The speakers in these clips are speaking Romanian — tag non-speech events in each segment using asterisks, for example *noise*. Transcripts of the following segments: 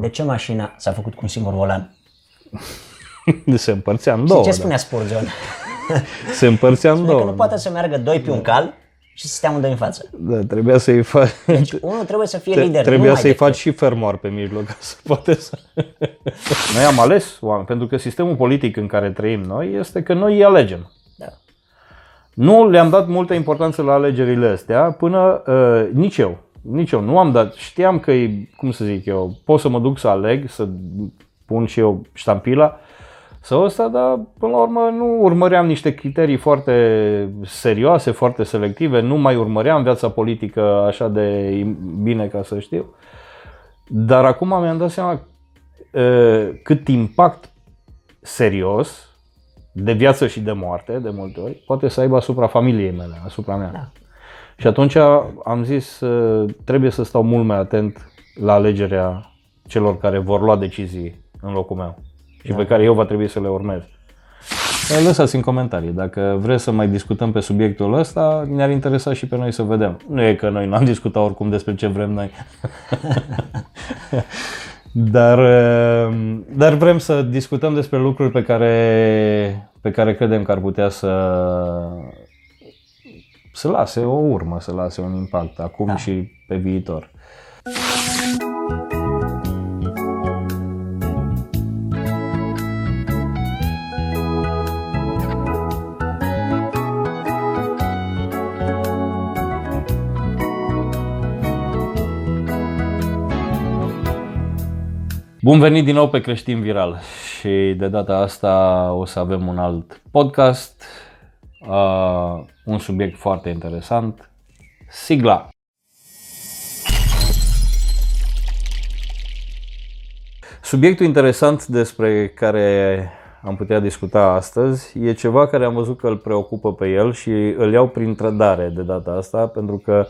De ce mașina s-a făcut cu un singur volan? *laughs* Se împărțea în Și două. ce da. spunea Spurgeon? *laughs* Se împărțea în Spune că două. nu poate să meargă doi pe un cal și să stea amândoi în față. Da, trebuia să-i faci... Deci *laughs* unul trebuie să fie lider. Trebuia numai să-i decât- faci și fermoar pe mijloc ca să poate să... noi am ales oameni, pentru că sistemul politic în care trăim noi este că noi îi alegem. Da. Nu le-am dat multă importanță la alegerile astea până uh, nici eu. Nici eu nu am dat. Știam că, e, cum să zic eu, pot să mă duc să aleg, să pun și eu ștampila sau ăsta, dar până la urmă nu urmăream niște criterii foarte serioase, foarte selective, nu mai urmăream viața politică așa de bine ca să știu. Dar acum mi-am dat seama uh, cât impact serios de viață și de moarte, de multe ori, poate să aibă asupra familiei mele, asupra mea. Da. Și atunci am zis, uh, trebuie să stau mult mai atent la alegerea celor care vor lua decizii în locul meu și pe care eu va trebui să le urmez. Lăsați în comentarii. Dacă vreți să mai discutăm pe subiectul ăsta, ne-ar interesa și pe noi să vedem. Nu e că noi n-am discutat oricum despre ce vrem noi. *laughs* dar, uh, dar vrem să discutăm despre lucruri pe care, pe care credem că ar putea să, să lase o urmă, să lase un impact acum da. și pe viitor. Bun venit din nou pe Creștin Viral și de data asta o să avem un alt podcast, uh, un subiect foarte interesant, sigla. Subiectul interesant despre care am putea discuta astăzi e ceva care am văzut că îl preocupă pe el și îl iau prin trădare de data asta pentru că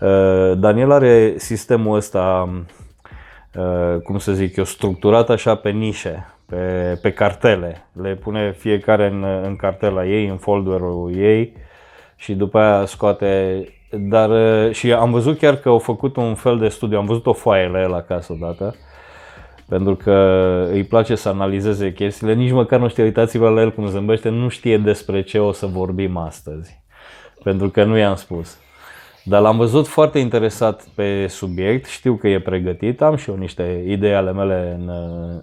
uh, Daniel are sistemul ăsta Uh, cum să zic eu, structurat așa pe nișe, pe, pe cartele. Le pune fiecare în, în cartela ei, în folderul ei și după aia scoate. Dar uh, și am văzut chiar că au făcut un fel de studiu, am văzut o foaie la el acasă odată, pentru că îi place să analizeze chestiile, nici măcar nu știe, uitați-vă la el cum zâmbește, nu știe despre ce o să vorbim astăzi, pentru că nu i-am spus. Dar l-am văzut foarte interesat pe subiect, știu că e pregătit, am și eu niște idei ale mele în,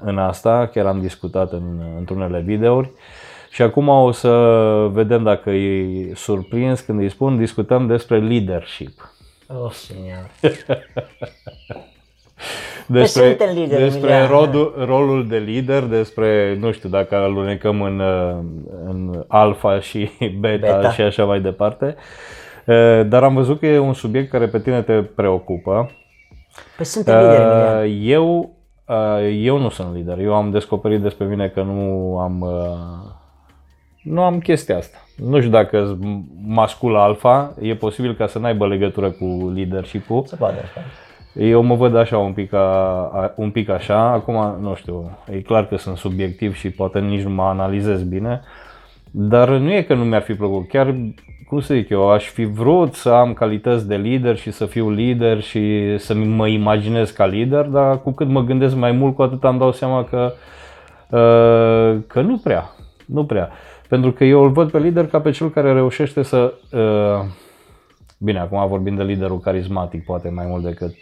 în asta, chiar am discutat în, într-unele videouri. Și acum o să vedem dacă e surprins când îi spun, discutăm despre leadership. Oh, senior. *laughs* Despre, suntem lideri, despre Emilian. rodul, rolul de lider, despre, nu știu, dacă alunecăm în, în alfa și beta, Beta. și așa mai departe. Eh, Dar am văzut că e un subiect care pe tine te preocupă. Păi suntem lideri, Emilian. Uh, Eu, uh, eu nu sunt lider. Eu am descoperit despre mine că nu am, uh, nu am chestia asta. Nu știu dacă mascul alfa, e posibil ca să n-aibă legătură cu leadership-ul. Se poate, se poate. Eu mă văd așa un pic, a, a, un pic așa, acum nu știu, e clar că sunt subiectiv și poate nici nu mă analizez bine, dar nu e că nu mi-ar fi plăcut, chiar, cum să zic eu, aș fi vrut să am calități de lider și să fiu lider și să mă imaginez ca lider, dar cu cât mă gândesc mai mult, cu atât îmi dau seama că, uh, că nu prea, nu prea. Pentru că eu îl văd pe lider ca pe cel care reușește să uh, Bine, acum vorbim de liderul carismatic, poate mai mult decât.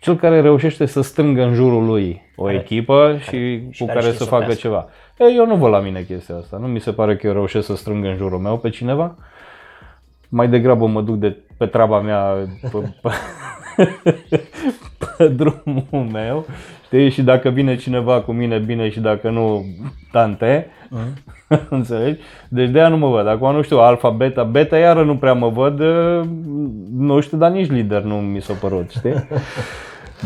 Cel care reușește să strângă în jurul lui o Care- echipă și și cu care care știe să să facă oprească. ceva. Ei, eu nu văd la mine chestia asta. Nu mi se pare că eu reușesc să strâng în jurul meu pe cineva. Mai degrabă mă duc de pe treaba mea, pe, pe, pe drumul meu. Știi? Și dacă vine cineva cu mine, bine, și dacă nu, tante. *laughs* Înțelegi? Deci de aia nu mă văd. Acum nu știu, alfa, beta, beta iară nu prea mă văd. eh, Nu știu, dar nici lider nu mi s-a părut, știi?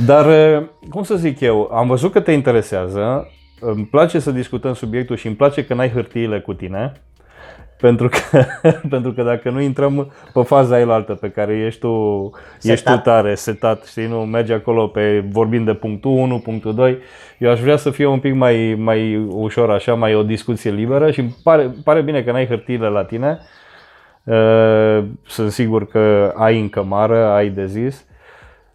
Dar, eh, cum să zic eu, am văzut că te interesează, îmi place să discutăm subiectul și îmi place că n-ai hârtiile cu tine. Pentru că, *laughs* pentru că dacă nu intrăm pe faza ailaltă pe care ești tu, ești tu Setat. tare, setat, știi, nu mergi acolo pe vorbim de punctul 1, punctul 2. Eu aș vrea să fie un pic mai, mai ușor așa, mai o discuție liberă și îmi pare, pare bine că n-ai hârtiile la tine. Uh, Sunt sigur că ai în cămară, ai de zis.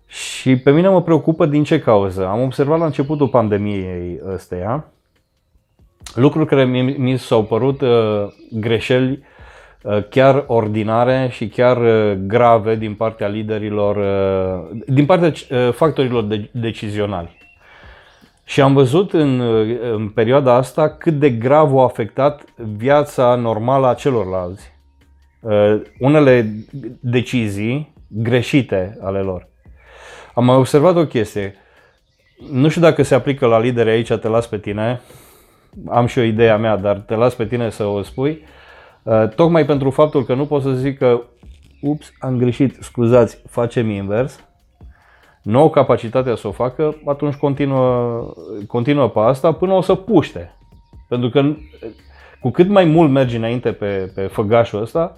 Și pe mine mă preocupă din ce cauză. Am observat la începutul pandemiei ăsteia lucruri care mi, mi s-au părut uh, greșeli uh, chiar ordinare și chiar uh, grave din partea liderilor, uh, din partea uh, factorilor de, decizionali. Și am văzut în, uh, în perioada asta cât de grav au afectat viața normală a celorlalți. Uh, unele decizii greșite ale lor. Am mai observat o chestie. Nu știu dacă se aplică la lideri aici, te las pe tine. Am și o idee a mea, dar te las pe tine să o spui. Uh, tocmai pentru faptul că nu pot să zic că ups, am greșit, scuzați, facem invers. Nu au capacitatea să o facă, atunci continuă, continuă pe asta până o să puște. Pentru că cu cât mai mult mergi înainte pe, pe făgașul ăsta,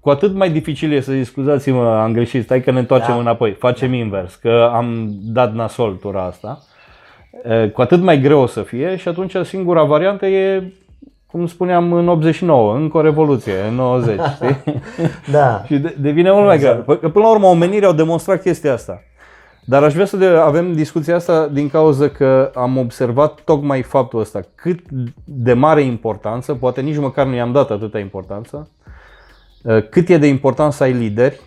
cu atât mai dificil e să zici, scuzați-mă, am greșit, stai că ne întoarcem Da. înapoi, facem invers, că am dat nasol tura asta. E, Cu atât mai greu o să fie și atunci singura variantă e, cum spuneam, în 89, încă o revoluție, în 90, *laughs* știi? Da. și de, devine mult mai grav. Că până la urmă omenirea au demonstrat chestia asta. Dar aș vrea să de, avem discuția asta din cauza că am observat tocmai faptul ăsta. Cât de mare importanță, poate nici măcar nu i-am dat atâta importanță, uh, cât e de important să ai lideri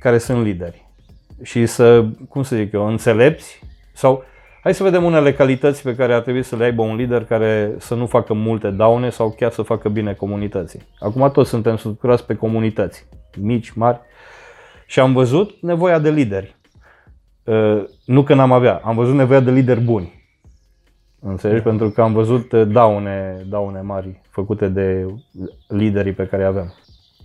care sunt lideri. Și să, cum să zic eu, înțelepți sau hai să vedem unele calități pe care ar trebui să le aibă un lider care să nu facă multe daune sau chiar să facă bine comunității. Acum toți suntem structurați pe comunități, mici, mari, și am văzut nevoia de lideri. Uh, Nu că n-am avea, am văzut nevoia de lideri buni. Înțelegi? Pentru că am văzut uh, daune, daune mari făcute de liderii pe care îi avem.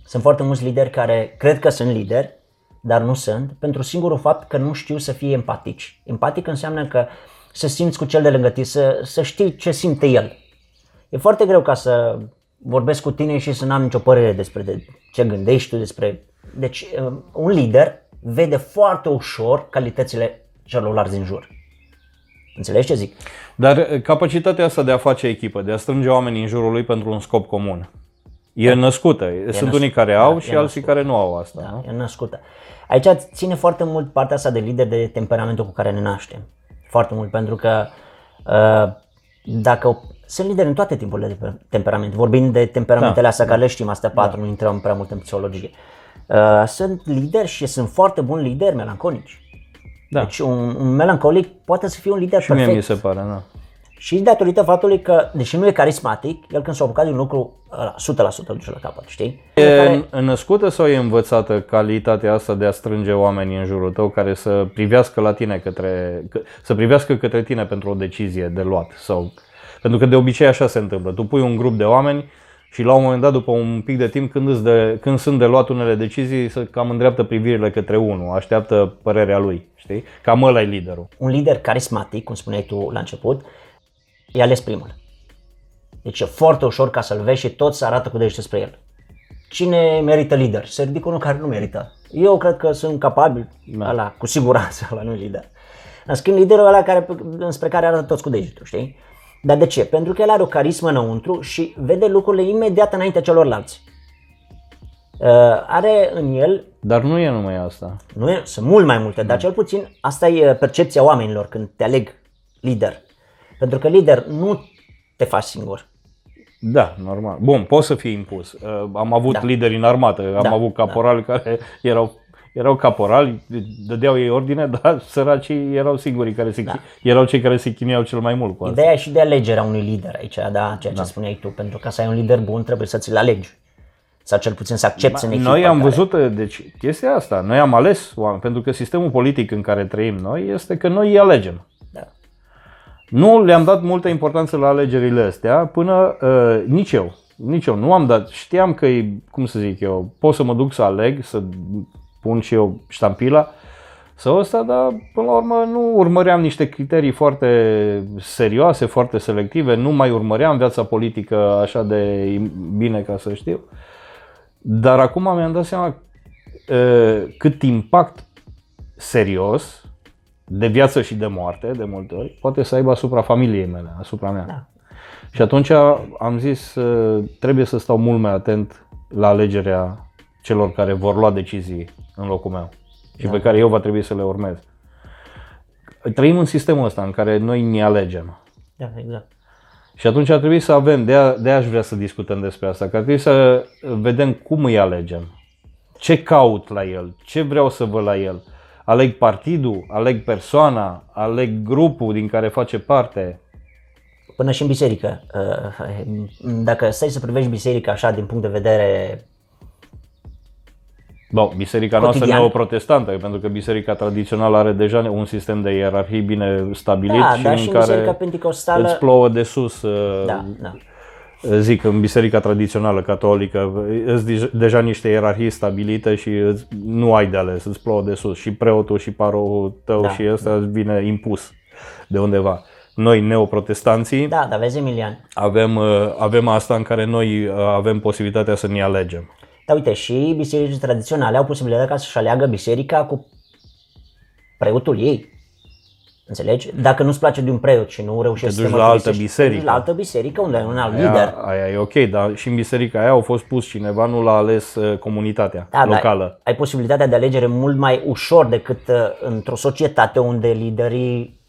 Sunt foarte mulți lideri care cred că sunt lideri, dar nu sunt, pentru singurul fapt că nu știu să fie empatici. Empatic înseamnă că să simți cu cel de lângă tine, să, să știi ce simte el. E foarte greu ca să vorbesc cu tine și să n-am nicio părere despre de ce gândești tu despre... Deci, um, un lider vede foarte ușor calitățile celorlalți din jur. Înțelegi ce zic? Dar uh, capacitatea asta de a face echipă, de a strânge oamenii în jurul lui pentru un scop comun, e născută. Sunt născ- unii care au da, și e alții care nu au asta. nu? Da, e născută. Aici ține foarte mult partea asta de lider de temperamentul cu care ne naștem. Foarte mult, pentru că uh, dacă sunt lideri în toate tipurile de pe- temperament, vorbind de temperamentele Da, astea, care le știm, astea patru, nu intrăm prea mult în psihologie. Uh, sunt lideri și sunt foarte buni lideri melancolici. Da. Deci un, un melancolic poate să fie un lider Și mie perfect. mi se pare, da. Și datorită faptului că, deși nu e carismatic, el când s-a apucat de un lucru, ăla, 100% îl duce la capăt, știi? E în- născută sau e învățată calitatea asta de a strânge oamenii în jurul tău care să privească la tine către, că- să privească către tine pentru o decizie de luat sau pentru că de obicei așa se întâmplă. Tu pui un grup de oameni și la un moment dat, după un pic de timp, când, îți de, când sunt de luat unele decizii, să cam îndreaptă privirile către unul, așteaptă părerea lui, știi? Cam ăla e liderul. un lider carismatic, cum spuneai tu la început, e ales primul. Deci e foarte ușor ca să-l vezi și tot să arată cu degetul spre el. Cine merită lider? Se ridică unul care nu merită. Eu cred că sunt capabil, da. ăla, cu siguranță, *laughs* ăla nu lider. În schimb, liderul ăla care, spre care arată toți cu degetul, știi? Dar de ce? Pentru că el are o carismă înăuntru și vede lucrurile imediat înaintea celorlalți. Uh, are în el Dar nu e numai asta. nu e, sunt mult mai multe, dar cel puțin asta e percepția oamenilor când te aleg lider. Pentru că lider nu te faci singur. Da, normal. Bun, poți să fii impus. Uh, Am avut Da. lideri în armată, am Da, avut caporali care erau erau caporali, dădeau ei ordine, *laughs* dar săracii erau singurii care se, da. erau cei care se chinuiau cel mai mult cu asta. Ideea e și de alegerea unui lider aici, da, ceea ce da. spuneai tu, pentru ca să ai un lider bun trebuie să ți-l alegi. Sau cel puțin să accepti în echipă. Noi am care- văzut, deci chestia asta, noi am ales oameni, pentru că sistemul politic în care trăim noi este că noi îi alegem. Da. Nu le-am dat multă importanță la alegerile astea până uh, nici eu. Nici eu nu am dat. Știam că, e, cum să zic eu, pot să mă duc să aleg, să pun și eu ștampila sau ăsta, dar până la urmă nu urmăream niște criterii foarte serioase, foarte selective, nu mai urmăream viața politică așa de bine ca să știu. Dar acum mi-am dat seama uh, cât impact serios de viață și de moarte, de multe ori, poate să aibă asupra familiei mele, asupra mea. Da. Și atunci am zis, uh, trebuie să stau mult mai atent la alegerea celor care vor lua decizii în locul meu și Da. pe care eu va trebui să le urmez. trăim în sistemul ăsta în care noi ne alegem. Da, exact. Și atunci ar trebui să avem, de-aia, de aș vrea să discutăm despre asta, că ar trebui să vedem cum îi alegem. Ce caut la el, ce vreau să văd la el. Aleg partidul, aleg persoana, aleg grupul din care face parte. Până și în biserică. uh, Dacă stai să privești biserica așa din punct de vedere Bun, biserica noastră Cotidian. neoprotestantă, pentru că biserica tradițională are deja un sistem de ierarhii bine stabilit Da, și dar în și în care biserica pentecostală- îți plouă de sus. uh, Da, da. Zic, în biserica tradițională catolică, îți dij- deja niște ierarhii stabilite și îți, nu ai de ales, îți plouă de sus. Și preotul și parohul tău Da. și ăsta îți vine impus de undeva. Noi, neoprotestanții, Da, dar vezi, Emilian, avem, uh, avem asta în care noi uh, avem posibilitatea să ne alegem. Da, uite, și bisericile tradiționale au posibilitatea ca să-și aleagă biserica cu preotul ei. Înțelegi? Dacă nu-ți place de un preot și nu reușești Te să duci te la altă mărturisești, biserică. te duci la altă biserică unde ai un alt lider. Aia, aia e ok, dar și în biserica aia au fost pus cineva, nu l-a ales uh, comunitatea Da, dar locală. ai posibilitatea de alegere mult mai ușor decât uh, într-o societate unde liderii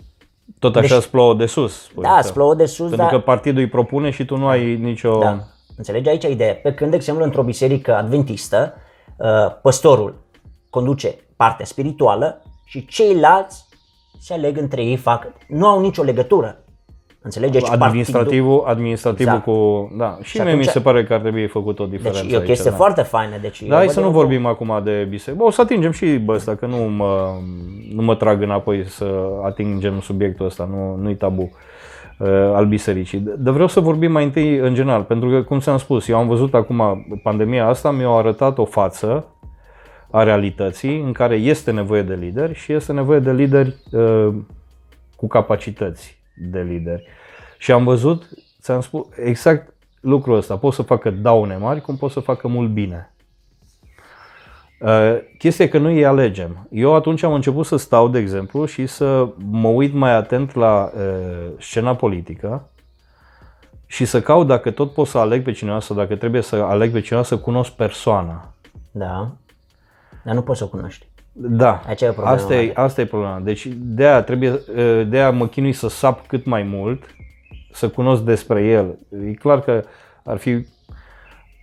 Tot așa deci- îți plouă de sus. spui da, că- îți plouă de sus, Pentru dar că partidul îi propune și tu nu ai nicio... Da. Înțelegi aici ideea? Pe când, de exemplu, într-o biserică adventistă, uh, păstorul conduce partea spirituală și ceilalți se aleg între ei, fac, nu au nicio legătură. Înțelegi? Deci Administrativul, administrativul Exact. cu... Da, și, Și mie mi atunci- se pare că ar trebui făcut o diferență Deci e o aici, chestie da. foarte faină. Deci Da, hai eu să văd nu un- vorbim acum de biserică. Bă, o să atingem și bă, ăsta, că nu mă, nu mă trag înapoi să atingem subiectul ăsta, nu, nu-i tabu uh, al bisericii. Dar vreau să vorbim mai întâi în general, pentru că, cum ți-am spus, eu am văzut acum pandemia asta, mi-a arătat o față a realității în care este nevoie de lideri și este nevoie de lideri uh, cu capacități de lideri. Și am văzut, ți-am spus, exact lucrul ăsta. Pot să facă daune mari, cum pot să facă mult bine. Uh, Chestia e că nu îi alegem. Eu atunci am început să stau, de exemplu, și să mă uit mai atent la uh, scena politică și să caut dacă tot pot să aleg pe cineva sau dacă trebuie să aleg pe cineva să cunosc persoana. Da. Dar nu poți să o cunoști. Da, Aici e o problemă asta, e, mare. asta e problema. Deci de-aia, trebuie, de-aia mă chinui să sap cât mai mult, să cunosc despre el. E clar că ar fi...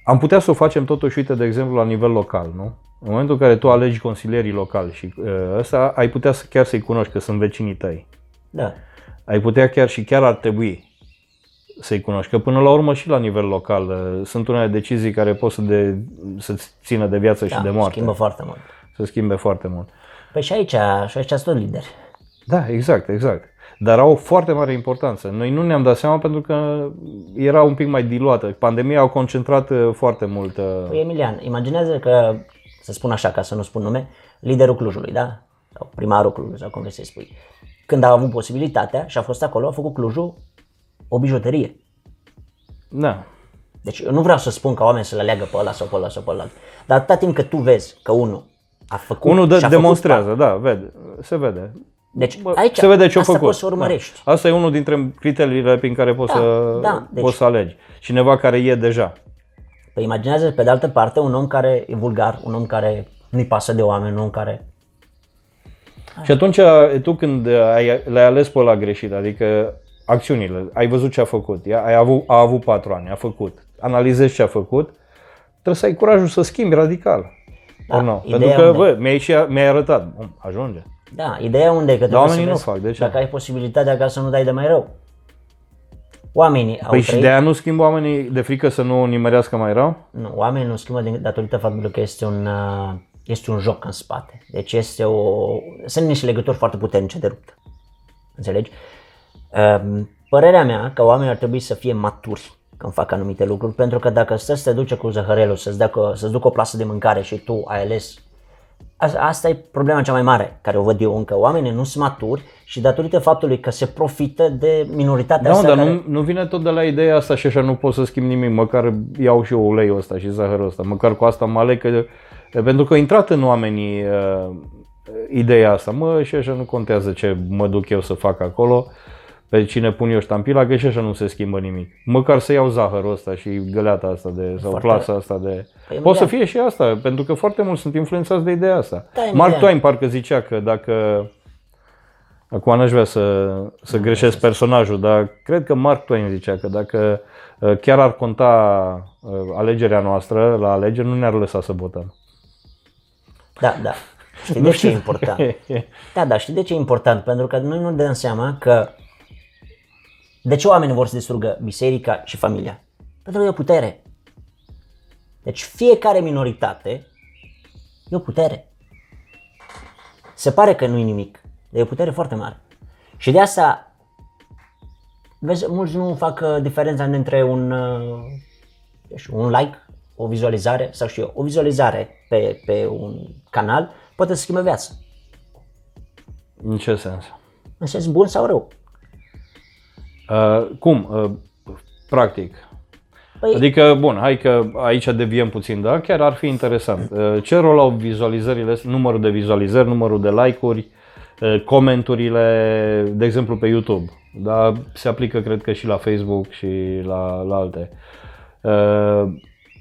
Am putea să o facem totuși, uite, de exemplu, la nivel local, nu? În momentul în care tu alegi consilierii locali și uh, ăsta, ai putea să, chiar să-i cunoști, că sunt vecinii tăi. Da. Ai putea chiar și chiar ar trebui să-i cunoști. Că până la urmă și la nivel local uh, sunt unele decizii care pot să, de, să țină de viață și da, de moarte. schimbă foarte mult. Să schimbe foarte mult. Păi și aici, și aici sunt tot lideri. Da, exact, exact. Dar au o foarte mare importanță. Noi nu ne-am dat seama pentru că era un pic mai diluată. Pandemia a concentrat uh, foarte mult. uh, Păi Emilian, imaginează că, să spun așa, ca să nu spun nume, liderul Clujului, da? Sau primarul Clujului, sau cum vrei să-i spui. Când a avut posibilitatea și a fost acolo, a făcut Clujul o bijuterie. Da. Deci eu nu vreau să spun că oamenii să le aleagă pe ăla sau pe ăla sau pe ăla. Dar atâta timp că tu vezi că unul a făcut Unul și dă, a făcut demonstrează, da, vede, se vede. Deci Bă, aici se vede ce a asta făcut. poți să urmărești. Da. Asta e unul dintre criteriile prin care poți, Da, să, da, deci- poți să alegi. Cineva care e deja. Păi imaginează pe de altă parte un om care e vulgar, un om care nu-i pasă de oameni, un om care... Și atunci tu când ai, le-ai ales pe ăla greșit, adică acțiunile, ai văzut ce a făcut, ia, ai avut, a avut patru ani, a făcut, analizezi ce a făcut, trebuie să ai curajul să schimbi radical. Da, Or nu. ideea Pentru că, unde- bă, mi-ai, și, mi-ai arătat, Bun, ajunge. Da, ideea unde e că trebuie oamenii să nu vezi fac, de ce? dacă ai posibilitatea ca să nu dai de mai rău. Oamenii au Păi și trăit, de aia nu schimbă oamenii de frică să nu nimerească mai rău? nu, oamenii nu schimbă din, datorită faptului că este un, uh, este un joc în spate. Deci este o, sunt niște legături foarte puternice de rupt. Înțelegi? Um, Părerea mea că oamenii ar trebui să fie maturi când fac anumite lucruri, pentru că dacă stă să te duce cu zăhărelul, să-ți, dea, să-ți ducă o plasă de mâncare și tu ai ales Asta, asta e problema cea mai mare care o văd eu încă. Oamenii nu sunt maturi și datorită faptului că se profită de minoritatea Da, asta dar care... nu, nu vine tot de la ideea asta și așa nu pot să schimb nimic, măcar iau și eu uleiul ăsta și zahărul ăsta, măcar cu asta mă aleg, că, pentru că a intrat în oamenii uh, ideea asta, mă, și așa nu contează ce mă duc eu să fac acolo, pe cine pun eu ștampila, că și așa nu se schimbă nimic. Măcar să iau zahărul ăsta și găleata asta de, sau Foarte- plasa asta de... Păi, Poate să Emilian. fie și asta, pentru că foarte mulți sunt influențați de ideea asta. Da, Mark Emilian. Twain parcă zicea că dacă Acum n-aș vrea să, să greșesc personajul, dar cred că Mark Twain zicea că dacă uh, chiar ar conta uh, alegerea noastră la alegeri, nu ne-ar lăsa să votăm. Da, da. Știi de *laughs* ce e important? *laughs* Da, da, știi de ce e important? Pentru că noi nu dăm seama că de ce oamenii vor să distrugă biserica și familia? Pentru că e o putere. Deci fiecare minoritate e o putere. Se pare că nu e nimic, dar e o putere foarte mare. Și de asta, vezi, mulți nu fac uh, diferența între un, uh, un like, o vizualizare, sau știu eu, o vizualizare pe, pe un canal poate să schimbe viața. În ce sens? În sens bun sau rău. Uh, cum? Uh, practic. Păi... Adică, bun, hai că aici deviem puțin, da? Chiar ar fi interesant. Uh, ce rol au vizualizările, numărul de vizualizări, numărul de like-uri, uh, comenturile, de exemplu, pe YouTube? Da? Se aplică, cred că, și la Facebook și la, la alte. Uh,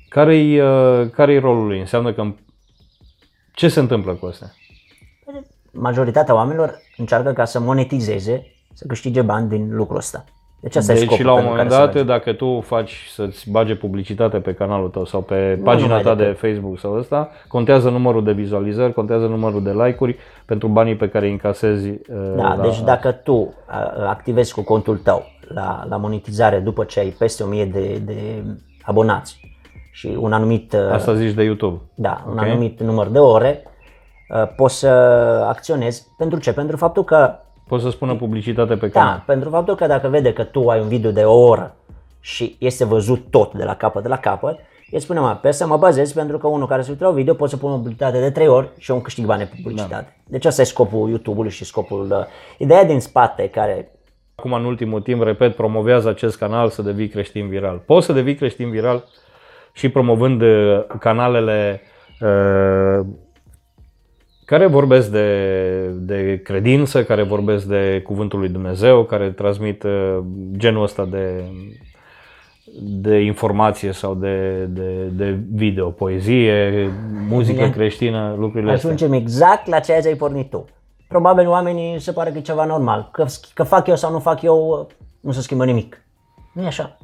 care-i, uh, care-i rolul lui? Înseamnă că ce se întâmplă cu asta? Majoritatea oamenilor încearcă ca să monetizeze, să câștige bani din lucrul ăsta. Deci, asta deci și la un moment dat, dacă tu faci să-ți bage publicitate pe canalul tău sau pe nu pagina ta de, de Facebook sau ăsta, contează numărul de vizualizări, contează numărul de like-uri pentru banii pe care îi încasezi. Uh, da, la... deci dacă tu uh, activezi cu contul tău la, la monetizare după ce ai peste 1000 de, de abonați și un anumit... Uh, Asta zici de YouTube. Da, un okay. anumit număr de ore, uh, poți să acționezi. Pentru ce? Pentru faptul că... Poți să spună publicitate pe canal. Da, pentru faptul că dacă vede că tu ai un video de o oră și este văzut tot de la capăt de la capăt, el spune, mă, pe să mă bazez pentru că unul care se uită la un video poate să pună publicitate de 3 ori și eu îmi câștig bani pe publicitate. Da. Deci asta e scopul YouTube-ului și scopul... Uh, ideea din spate care Acum, în ultimul timp, repet, promovează acest canal să devii creștin viral. Poți să devii creștin viral și promovând uh, canalele uh, care vorbesc de, de credință, care vorbesc de Cuvântul lui Dumnezeu, care transmit uh, genul ăsta de, de informație sau de, de, de video, poezie, muzică Bine. creștină, lucrurile astea. Ajungem exact la ceea ce ai pornit tu. Probabil oamenii se pare că e ceva normal, că, că fac eu sau nu fac eu, nu se schimbă nimic. Nu e așa.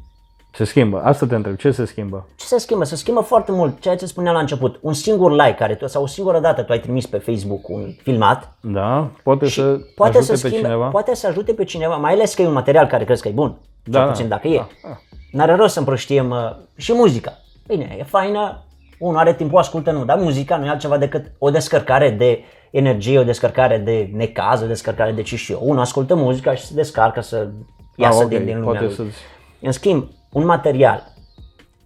Se schimbă. Asta te întreb. Ce se schimbă? Ce se schimbă? Se schimbă foarte mult. Ceea ce spuneam la început. Un singur like care tu, sau o singură dată tu ai trimis pe Facebook un filmat. Da, poate să poate ajute să schimbe, pe cineva. Poate să ajute pe cineva, mai ales că e un material care crezi că e bun. Da, cel puțin dacă da, e. Da. N-are rost să împrăștiem uh, și muzica. Bine, e faină, unul are timpul, ascultă, nu, dar muzica nu e altceva decât o descărcare de energie, o descărcare de necaz, o descărcare de ce și eu. Unul ascultă muzica și se descarcă să iasă ah, okay. din, din lumea Poate lui. Să... În schimb, un material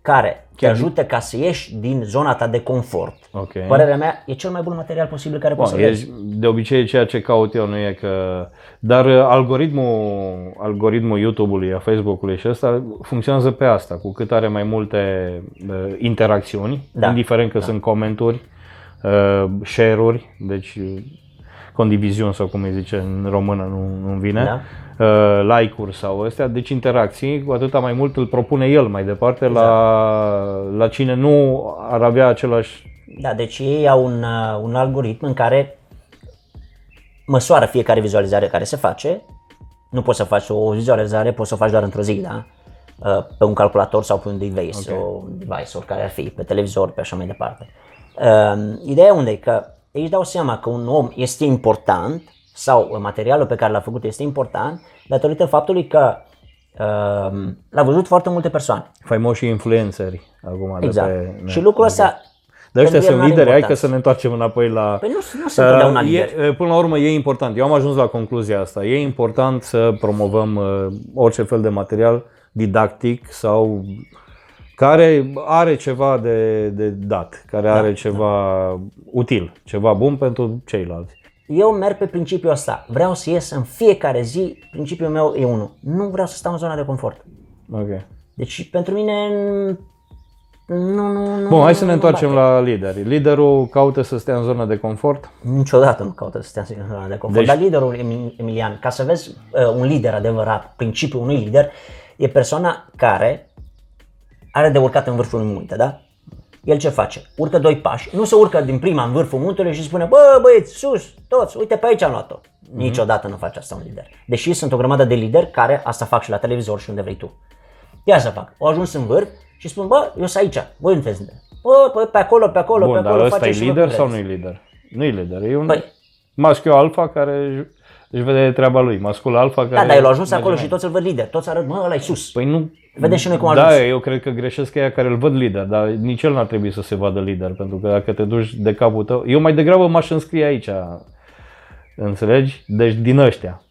care te ajută ca să ieși din zona ta de confort. Okay. Părerea mea, e cel mai bun material posibil care poți să vezi. De obicei ceea ce caut eu, nu e că... Dar uh, algoritmul, algoritmul YouTube-ului, a Facebook-ului și ăsta funcționează pe asta. Cu cât are mai multe uh, interacțiuni, da. indiferent că da. sunt comenturi, uh, share-uri, deci uh, condiviziuni sau cum îi zice în română, nu, nu vine. Da Uh, like-uri sau astea, deci interacții, cu atâta mai mult îl propune el mai departe exact. la, la cine nu ar avea același... Da, deci ei au un, uh, un algoritm în care măsoară fiecare vizualizare care se face. Nu poți să faci o vizualizare, poți să o faci doar într-o zi, da? Uh, pe un calculator sau pe un device, okay. o device oricare ar fi, pe televizor, pe așa mai departe. Ideea unde e că ei dau seama că un om este important sau materialul pe care l-a făcut este important datorită faptului că uh, l-a văzut foarte multe persoane. Faimoși influenceri acum. Exact. De pe, și lucrul ăsta dar ăștia sunt lideri, hai că să ne întoarcem înapoi la... Păi nu, nu sunt întotdeauna uh, e, Până la urmă e important, eu am ajuns la concluzia asta, e important să promovăm uh, orice fel de material didactic sau care are ceva de, de dat, care da, are ceva da. util, ceva bun pentru ceilalți eu merg pe principiul ăsta. Vreau să ies în fiecare zi, principiul meu e unul. Nu vreau să stau în zona de confort. Ok. Deci pentru mine nu, nu, nu. Bun, hai să ne întoarcem la lideri. Liderul caută să stea în zona de confort? Niciodată nu caută să stea în zona de confort. Deci... Dar liderul, Emilian, ca să vezi uh, un lider adevărat, principiul unui lider, e persoana care are de urcat în vârful unui munte, da? el ce face? Urcă doi pași, nu se urcă din prima în vârful muntelui și spune, bă băieți, sus, toți, uite pe aici am luat-o. Niciodată nu face asta un lider. Deși sunt o grămadă de lideri care asta fac și la televizor și unde vrei tu. Ia să fac. Au ajuns în vârf și spun, bă, eu sunt aici, voi nu sunteți lider. Bă, bă, pe acolo, pe acolo, Bun, pe dar acolo, ăsta e faceți și vă lider cum sau vreți. nu e lider? Nu e lider, e un Păi. maschio alfa care își vede treaba lui, mascul alfa care... Da, dar el a ajuns merge acolo și înainte. toți îl văd lider. Toți arăt, mă, ăla e sus. Păi nu... Vedem și noi cum a Da, ajuns. eu cred că greșesc ăia care îl văd lider, dar nici el n-ar trebui să se vadă lider, pentru că dacă te duci de capul tău... Eu mai degrabă m-aș înscrie aici, înțelegi? Deci din ăștia,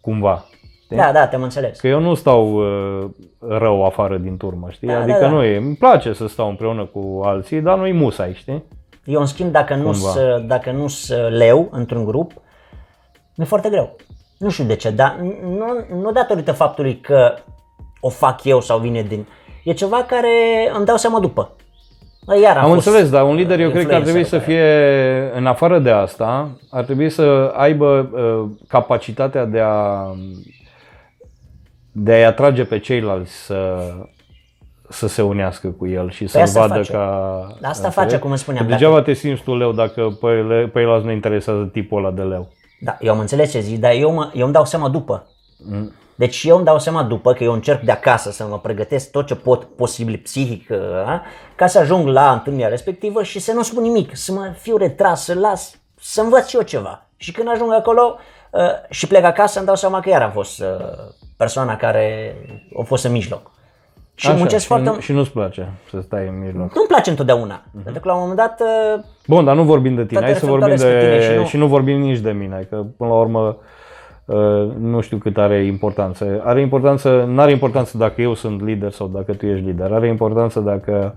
cumva. știi? Da, da, te-am înțeles. Că eu nu stau uh, rău afară din turmă, știi? Da, adică da, da. nu e, îmi place să stau împreună cu alții, dar nu-i musai, știi? Eu, în schimb, dacă nu Cumva. s- dacă nu sunt leu într-un grup, mi-e foarte greu. Nu știu de ce, dar nu, nu datorită faptului că o fac eu sau vine din... E ceva care îmi dau seama după. Bă, Iar a Am fost înțeles, dar un lider eu cred că ar trebui să influencer fie, în afară de asta, ar trebui să aibă uh, capacitatea de a de a-i atrage pe ceilalți să, să se unească cu el și să-l Păi asta vadă face. ca... Asta înțelegi? face, cum îți spuneam, Că dacă- degeaba te simți tu leu dacă pe, ele, pe ceilalți nu interesează tipul ăla de leu. Da, eu am înțeles ce zici, dar eu, mă, eu îmi dau seama după. Mm. Deci eu îmi dau seama după că eu încerc de acasă să mă pregătesc tot ce pot posibil psihic a, ca să ajung la întâlnirea respectivă și să nu spun nimic, să mă fiu retras, să las, să învăț și eu ceva. Și când ajung acolo uh, și plec acasă îmi dau seama că iar am fost uh, persoana care a fost în mijloc. Și Așa, muncesc și, foarte... nu- și nu-ți place să stai în mijloc. Nu-mi place întotdeauna, pentru că la un moment dat uh, Bun, dar nu vorbim de tine, Toate hai să vorbim de... reflectoare despre tine Și și nu... nu- vorbim nici de mine, că până la urmă uh, nu știu cât are importanță. Are importanță, nu are importanță dacă eu sunt lider sau dacă tu ești lider. Are importanță dacă,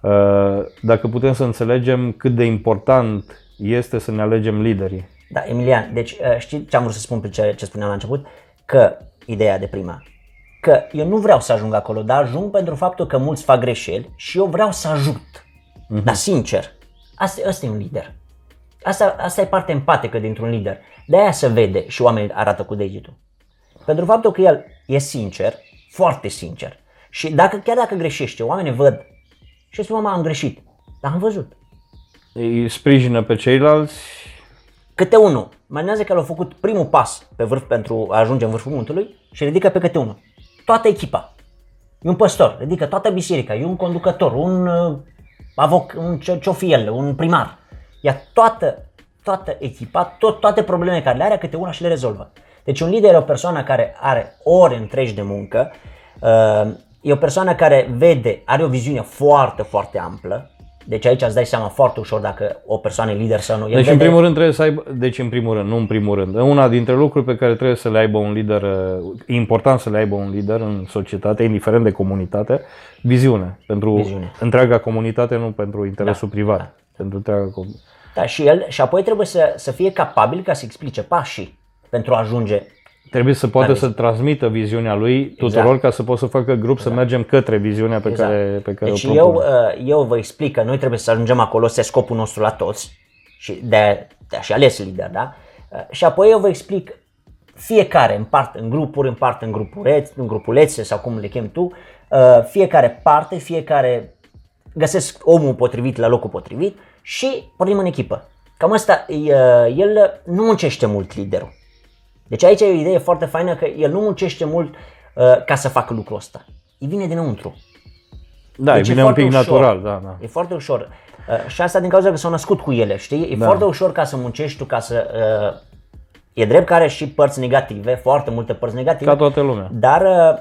uh, dacă putem să înțelegem cât de important este să ne alegem liderii. Da, Emilian, deci uh, știi ce am vrut să spun pe ce, ce spuneam la început? Că ideea de prima, că eu nu vreau să ajung acolo, dar ajung pentru faptul că mulți fac greșeli și eu vreau să ajut. Dar sincer, asta, asta e un lider. Asta, asta e parte empatică dintr-un lider. De aia se vede și oamenii arată cu degetul. Pentru faptul că el e sincer, foarte sincer. Și dacă, chiar dacă greșește, oamenii văd și spun, mama, am greșit. Dar am văzut. Îi sprijină pe ceilalți, Câte unul. Imaginează că l-a făcut primul pas pe vârf pentru a ajunge în vârful muntului și ridică pe câte unul. Toată echipa. E un păstor, ridică toată biserica, e un conducător, un uh, avoc, un ce, ce-o fi el, un primar. Ia toată, toată echipa, tot, toate problemele care le are, câte una și le rezolvă. Deci un lider e o persoană care are ore întregi de muncă, uh, e o persoană care vede, are o viziune foarte, foarte amplă, deci aici îți dai seama foarte ușor dacă o persoană e lider sau nu. El Deci, în vede- primul rând, trebuie să aibă, deci, în primul rând, nu în primul rând, una dintre lucruri pe care trebuie să le aibă un lider, uh, e important să le aibă un lider în societate, indiferent de comunitate, viziune. Pentru Viziune. întreaga comunitate, nu pentru interesul Da, privat. da. Pentru întreaga comunitate. Da, și el și apoi trebuie să, să fie capabil ca să explice pașii pentru a ajunge. Trebuie să poată Care să transmită viziunea lui tuturor Exact. ca să poată să facă grup să mergem către viziunea pe Exact. care, pe care Deci o eu, propune. uh, eu vă explic că noi trebuie să ajungem acolo, să scopul nostru la toți și de, de și ales lider, da? Uh, Și apoi eu vă explic fiecare în parte, în grupuri, în parte în grupulețe, în grupulețe sau cum le chem tu, uh, fiecare parte, fiecare găsesc omul potrivit la locul potrivit și pornim în echipă. Cam asta, e, uh, el nu muncește mult liderul. Deci aici e o idee foarte faină că el nu muncește mult uh, ca să facă lucrul ăsta. Îi vine dinăuntru. Da, deci e vine un foarte pic ușor. natural, da, da. E foarte ușor. Uh, și asta din cauza că s-au născut cu ele, știi? E Da. foarte ușor ca să muncești tu, ca să... Uh, e drept că are și părți negative, foarte multe părți negative. Ca toată lumea. Dar uh,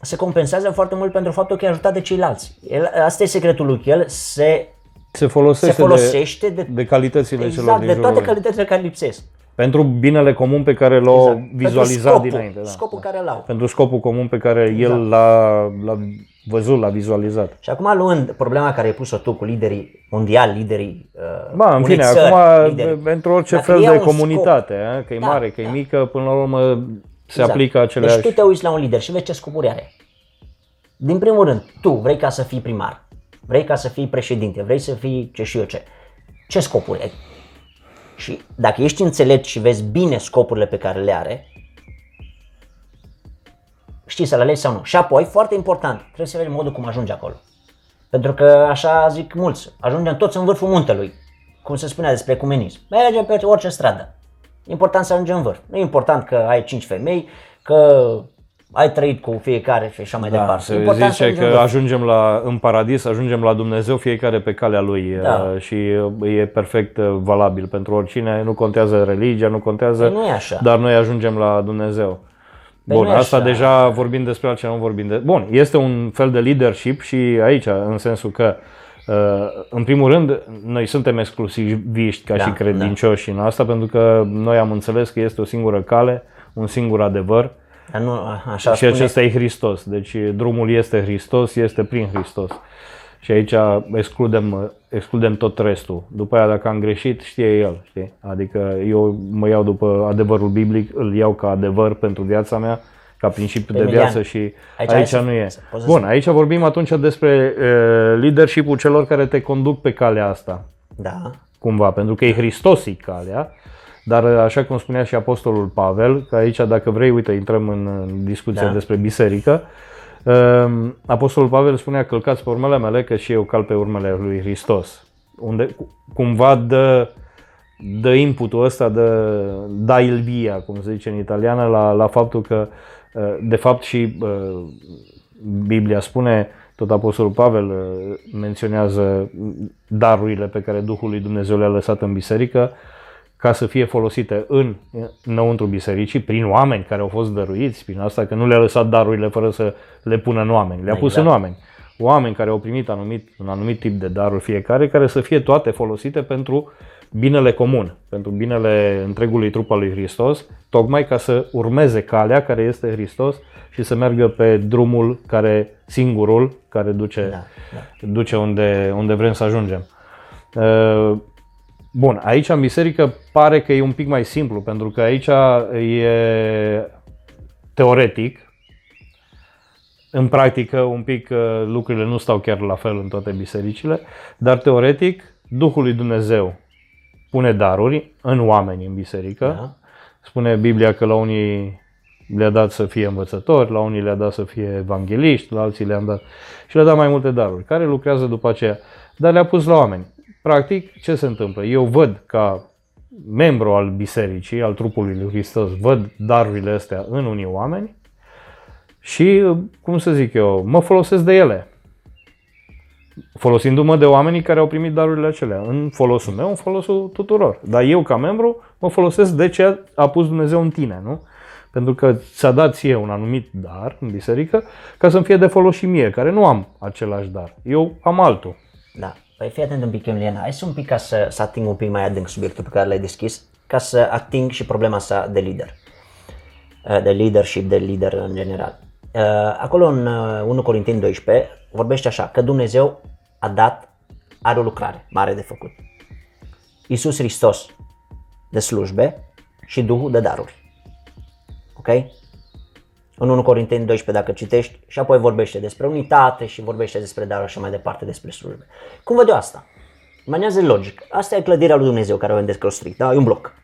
se compensează foarte mult pentru faptul că e ajutat de ceilalți. El, asta e secretul lui. El se, Se folosește, se folosește de, de, de calitățile celor exact, din de jurul toate lui. calitățile care lipsesc. Pentru binele comun pe care l-a Exact. vizualizat pentru scopul, dinainte. Da. Scopul care îl au. Pentru scopul comun pe care Exact. el l-a, l-a văzut, l-a vizualizat. Și acum luând problema care ai pus-o tu cu liderii mondiali, liderii uh, Ba, în unei fine, țări, acum, lideri. pentru orice Dacă fel iau de un scop- comunitate, eh, că e Da, mare, că e da. mică, până la urmă se Exact. aplică aceleași... Deci tu te uiți la un lider și vezi ce scopuri are. Din primul rând, tu vrei ca să fii primar, vrei ca să fii președinte, vrei să fii ce și eu ce. Ce scopuri ai? Și dacă ești înțelept și vezi bine scopurile pe care le are, știi să le alegi sau nu. Și apoi, foarte important, trebuie să vezi modul cum ajungi acolo. Pentru că așa zic mulți, ajungem toți în vârful muntelui, cum se spunea despre ecumenism. Mergem pe orice stradă. important să ajungem în vârf. Nu e important că ai 5 femei, că ai trăit cu fiecare și așa mai Da, departe. se important zice ajungem că în vârf. ajungem la, în paradis, ajungem la Dumnezeu fiecare pe calea lui Da. uh, și uh, e perfect uh, valabil pentru oricine, nu contează religia, nu contează, Păi nu e așa. dar noi ajungem la Dumnezeu. Păi Bun, nu e asta așa. deja vorbim despre altceva, nu vorbim de... Bun, este un fel de leadership și aici, în sensul că, uh, în primul rând, noi suntem exclusiviști ca Da, și credincioși în asta, pentru că noi am înțeles că este o singură cale, un singur adevăr, Dar nu, așa și spune, acesta e Hristos. Deci drumul este Hristos, este prin Hristos. Și aici excludem, excludem tot restul. După aia, dacă am greșit, știe El. Știi? Adică eu mă iau după adevărul biblic, îl iau ca adevăr pentru viața mea, ca principiu de Emilian, viață și aici aici, hai aici să- nu e. să- poți să Bun, spui. aici vorbim atunci despre uh, leadership-ul celor care te conduc pe calea asta Da, cumva, pentru că e Hristosic calea, dar așa cum spunea și Apostolul Pavel, că aici dacă vrei, uite, intrăm în în discuția Da. despre biserică, um, Apostolul Pavel spunea călcați pe urmele mele, că și eu cal pe urmele lui Hristos. Unde cu- cumva dă, dă inputul ăsta, dă, da il via, cum se zice în italiană, la, la faptul că uh, de fapt și uh, Biblia spune, tot Apostolul Pavel uh, menționează darurile pe care Duhul lui Dumnezeu le-a lăsat în biserică ca să fie folosite în înăuntru bisericii, prin oameni care au fost dăruiți, prin asta că nu le-a lăsat darurile fără să le pună în oameni, le-a pus Exact. în oameni. Oameni care au primit anumit, un anumit tip de daruri fiecare, care să fie toate folosite pentru binele comun, pentru binele întregului trup al lui Hristos, tocmai ca să urmeze calea care este Hristos și să meargă pe drumul care, singurul, care duce, da, da. duce unde, unde vrem să ajungem. Uh, Bun, aici în biserică pare că e un pic mai simplu, pentru că aici e teoretic, în practică un pic uh, lucrurile nu stau chiar la fel în toate bisericile, dar teoretic Duhul lui Dumnezeu pune daruri în oameni în biserică. Da. Spune Biblia că la unii le-a dat să fie învățători, la unii le-a dat să fie evangeliști, la alții le-a dat și le-a dat mai multe daruri, care lucrează după aceea, dar le-a pus la oameni. Practic, ce se întâmplă? Eu văd ca membru al bisericii, al trupului lui Hristos, văd darurile astea în unii oameni și, cum să zic eu, mă folosesc de ele. Folosindu-mă de oamenii care au primit darurile acelea, în folosul meu, în folosul tuturor. Dar eu, ca membru, mă folosesc de ce a pus Dumnezeu în tine, nu? Pentru că ți-a dat ție un anumit dar în biserică ca să-mi fie de folos și mie, care nu am același dar. Eu am altul. Da. Păi fii atent un pic, Emiliana. Hai să un pic ca să, să ating un pic mai adânc subiectul pe care l-ai deschis, ca să ating și problema asta de lider. Uh, De leadership, de lider în general. Uh, Acolo în uh, 1 Corinteni 12 vorbește așa, că Dumnezeu a dat, are o lucrare mare de făcut. Iisus Hristos de slujbe și Duhul de daruri. Ok? În 1 Corinteni 12 dacă citești și apoi vorbește despre unitate și vorbește despre daruri și mai departe despre slujbe. Cum văd eu asta? Manează logic. Asta e clădirea lui Dumnezeu care o avem desconstruit, da? E un bloc.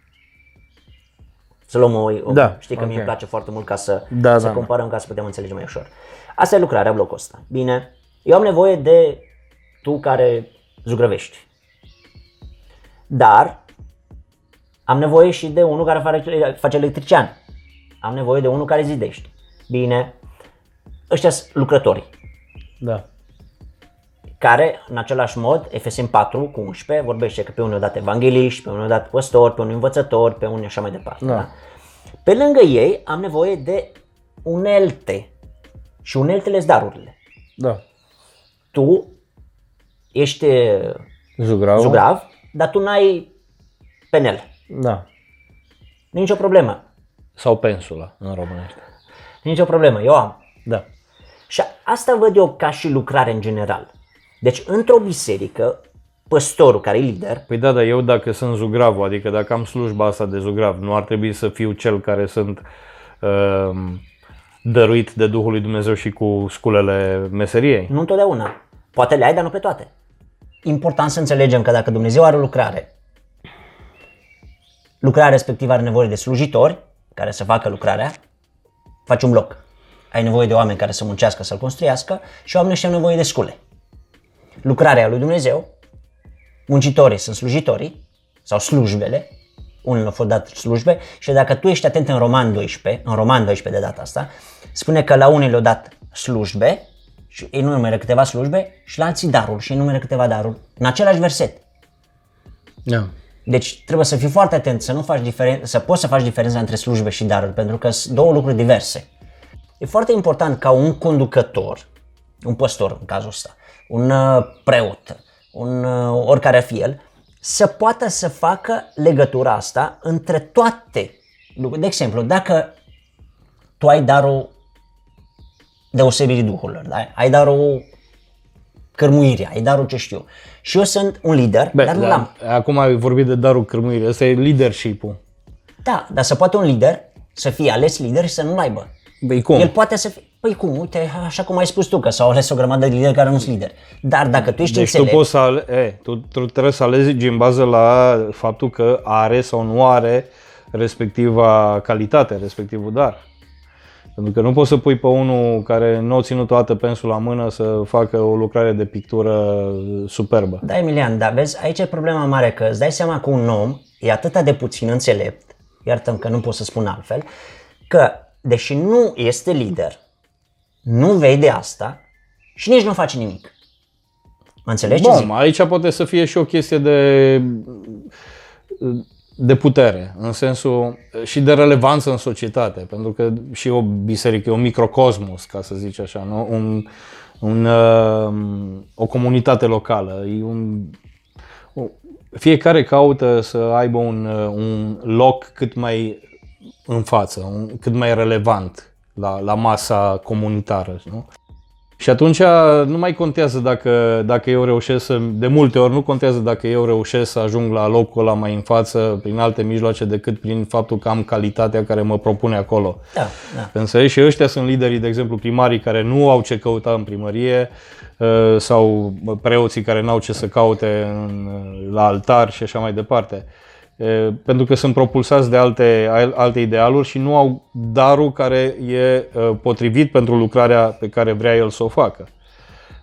Să luăm o, o Da, știi că mie ok. îmi place foarte mult ca să, Da, să da. comparăm ca să putem înțelege mai ușor. Asta e lucrarea blocul ăsta. Bine, eu am nevoie de tu care zugrăvești. Dar am nevoie și de unul care face, face electrician. Am nevoie de unul care zidește. Bine, ăștia sunt lucrătorii Da. care, în același mod, FSM 4 cu 11 vorbește că pe unul dat evangeliști, pe unul dat păstori, pe unul învățători, pe unul așa mai departe. Da. Da. Pe lângă ei am nevoie de unelte și uneltele sunt darurile. Da. Tu ești uh, Zugrau. zugrav, dar tu n-ai penel. Da. Nici o problemă. Sau pensula în românește. Nici o problemă. Eu am. Da. Și asta văd eu ca și lucrare în general. Deci, într-o biserică, păstorul care e lider, Păi da, dar eu dacă sunt zugravul, adică dacă am slujba asta de zugrav, nu ar trebui să fiu cel care sunt uh, dăruit de Duhul lui Dumnezeu și cu sculele meseriei. Nu întotdeauna. Poate le ai, dar nu pe toate. Important să înțelegem că dacă Dumnezeu are o lucrare, lucrarea respectivă are nevoie de slujitori care să facă lucrarea, faci un bloc. Ai nevoie de oameni care să muncească, să-l construiască și oamenii ăștia au nevoie de scule. Lucrarea lui Dumnezeu, muncitorii sunt slujitorii sau slujbele, unul a fost dat slujbe și dacă tu ești atent în Roman 12, în Roman 12 de data asta, spune că la unii le-au dat slujbe și ei numeră câteva slujbe și la alții darul și ei numeră câteva daruri în același verset. Da. Deci trebuie să fii foarte atent, să nu faci diferen- să poți să faci diferența între slujbe și daruri, pentru că sunt două lucruri diverse. E foarte important ca un conducător, un păstor în cazul ăsta, un uh, preot, un uh, oricare ar fi el, să poată să facă legătura asta între toate lucrurile. De exemplu, dacă tu ai darul deosebirii duhurilor, da? ai darul cărmuirea, ai darul ce știu. Și eu sunt un lider, Bă, dar nu da, l-am. Acum ai vorbit de darul cârmuirii, ăsta e leadership-ul. Da, dar să poate un lider să fie ales lider și să nu-l aibă. Băi, cum? El poate să fie, păi cum, uite, așa cum ai spus tu, că s-au ales o grămadă de lideri care nu sunt lideri. Dar dacă tu ești Deci tu înțelept, poți să ale- e, tu, tu trebuie să alegi în bază la faptul că are sau nu are respectiva calitate, respectivul dar. Pentru că nu poți să pui pe unul care nu a ținut toată pensul la mână să facă o lucrare de pictură superbă. Da, Emilian, dar vezi, aici e problema mare, că îți dai seama că un om e atât de puțin înțelept, iartă că nu pot să spun altfel, că deși nu este lider, nu vede asta și nici nu face nimic. Mă înțelegi ce zic? Bun, aici poate să fie și o chestie de, de putere, în sensul și de relevanță în societate, pentru că și o biserică e un microcosmos, ca să zici așa, nu? Un, un, uh, o comunitate locală, e un, o- fiecare caută să aibă un, uh, un loc cât mai în față, un, cât mai relevant la, la masa comunitară. Nu? Și atunci nu mai contează dacă, dacă eu reușesc să, de multe ori nu contează dacă eu reușesc să ajung la locul ăla mai în față prin alte mijloace decât prin faptul că am calitatea care mă propune acolo. Da, da. Înțelegi? Și ăștia sunt liderii, de exemplu, primarii care nu au ce căuta în primărie uh, sau preoții care n-au ce să caute în, la altar și așa mai departe. Uh, Pentru că sunt propulsați de alte, alte idealuri și nu au darul care e uh, potrivit pentru lucrarea pe care vrea el să o facă.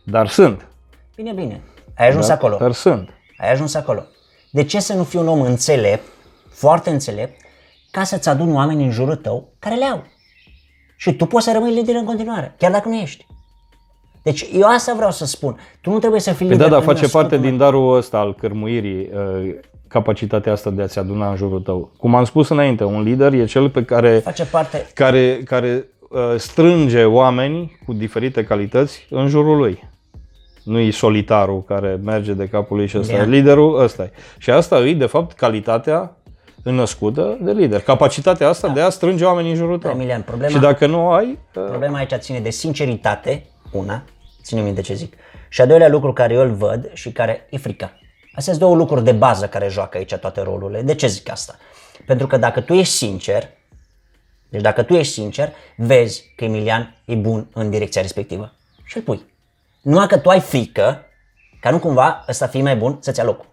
Dar sunt. Bine, bine. Ai ajuns Da? acolo. Dar sunt. Ai ajuns acolo. De ce să nu fii un om înțelept, foarte înțelept, ca să-ți aduni oameni în jurul tău care le au? Și tu poți să rămâi lider în continuare, chiar dacă nu ești. Deci eu asta vreau să spun. Tu nu trebuie să fii Păi lider. da, dar prin face parte scopul din darul ăsta al cărmuirii, uh, capacitatea asta de a-ți aduna în jurul tău. Cum am spus înainte, un lider e cel pe care Face parte, care, care uh, strânge oameni cu diferite calități în jurul lui. Nu e solitarul care merge de capul lui și ăsta Da. e liderul, ăsta e. Și asta e, de fapt, calitatea născută de lider. Capacitatea asta de a strânge oamenii în jurul tău. Emilian, problema, Și dacă nu o ai, uh, problema aici ține de sinceritate, una, ține minte ce zic, și a doilea lucru care eu îl văd și care e frica. Astea sunt două lucruri de bază care joacă aici toate rolurile. De ce zic asta? Pentru că dacă tu ești sincer, deci dacă tu ești sincer, vezi că Emilian e bun în direcția respectivă și îl pui. Numai că tu ai frică ca nu cumva ăsta fie mai bun să-ți ia locul.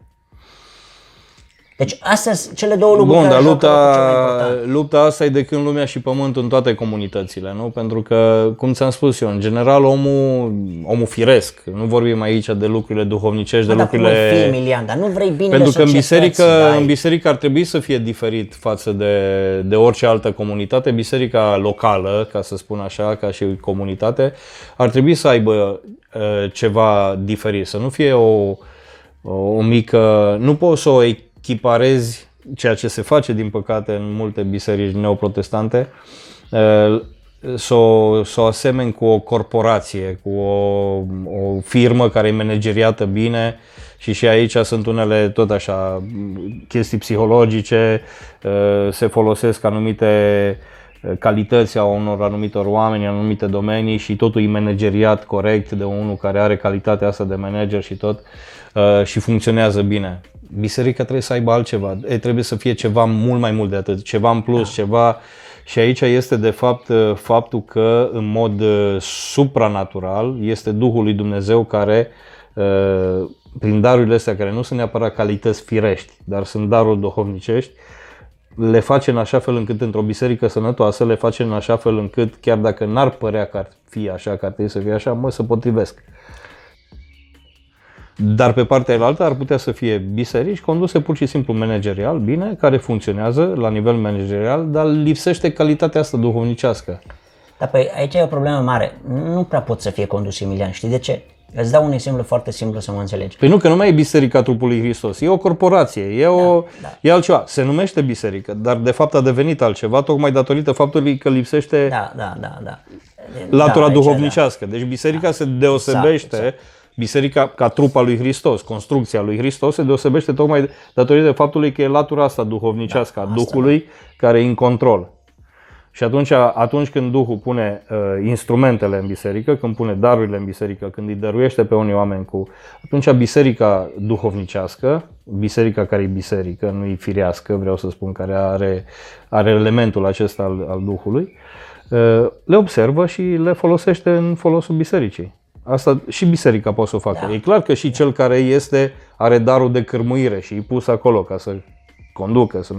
Deci astea sunt cele două lucruri Bun, care dar joacă locul cel mai lupta, important. lupta asta e de când lumea și pământul în toate comunitățile, nu? Pentru că, cum ți-am spus eu, în general omul, omul firesc, nu vorbim aici de lucrurile duhovnicești, de Dar cum lucrurile... îl fii, Emilian, dar nu vrei bine Pentru că în societății, biserică, dai. în biserică ar trebui să fie diferit față de, de orice altă comunitate. Biserica locală, ca să spun așa, ca și comunitate, ar trebui să aibă uh, ceva diferit, să nu fie o, o, o mică... Nu poți să o echiparezi ceea ce se face, din păcate, în multe biserici neoprotestante, uh, să o, să o asemeni cu o corporație, cu o, o firmă care e manageriată bine și și aici sunt unele tot așa chestii psihologice, uh, se folosesc anumite uh, calități a unor anumitor oameni, în anumite domenii și totul e manageriat corect de unul care are calitatea asta de manager și tot uh, și funcționează bine. Biserica trebuie să aibă altceva, e, trebuie să fie ceva mult mai mult de atât, ceva în plus, ceva și aici este de fapt uh, faptul că în mod uh, supranatural este Duhul lui Dumnezeu care uh, prin darurile astea care nu sunt neapărat calități firești, dar sunt daruri duhovnicești, le face în așa fel încât într-o biserică sănătoasă, le face în așa fel încât chiar dacă n-ar părea că ar fi așa, că ar trebui să fie așa, mă, să potrivesc. Dar pe partea altă ar putea să fie biserici conduse pur și simplu managerial, bine, care funcționează la nivel managerial, dar lipsește calitatea asta duhovnicească. Dar păi aici e o problemă mare. Nu prea pot să fie condus Emilian. Știi de ce? Îți dau un exemplu foarte simplu să mă înțelegi. Păi nu, că nu mai e Biserica Trupului Hristos. E o corporație, e, o, da. e altceva. Se numește biserică, dar de fapt a devenit altceva, tocmai datorită faptului că lipsește Da, da, da, da. latura da, aici, duhovnicească. Deci biserica se deosebește, Exact, biserica ca trupa lui Hristos, construcția lui Hristos se deosebește tocmai datorită faptului că e latura asta duhovnicească a asta, Duhului care e în control. Și atunci, atunci când Duhul pune uh, instrumentele în biserică, când pune darurile în biserică, când îi dăruiește pe unii oameni cu... Atunci biserica duhovnicească, biserica care e biserică, nu e firească, vreau să spun, care are, are elementul acesta al, al Duhului, uh, le observă și le folosește în folosul bisericii. Asta și biserica poate să o facă. Da. E clar că și cel care este are darul de cârmuire și e pus acolo ca să conducă, să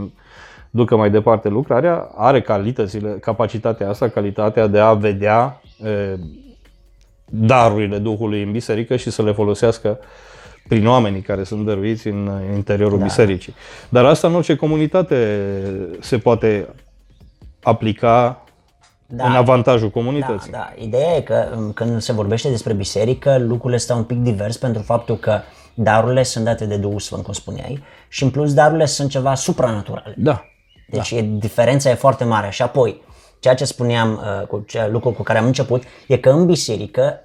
ducă mai departe lucrarea, are calitățile, capacitatea asta, calitatea de a vedea e, darurile Duhului în biserică și să le folosească prin oamenii care sunt dăruiți în interiorul Da. bisericii. Dar asta în orice comunitate se poate aplica Da. în avantajul Da, comunității. da. Ideea e că um, când se vorbește despre biserică, lucrurile stau un pic divers pentru faptul că darurile sunt date de Duhul Sfânt, cum spuneai, și în plus darurile sunt ceva supranaturale. Da. Deci e, diferența e foarte mare. Și apoi, ceea ce spuneam, uh, cu ce, lucrul cu care am început, e că în biserică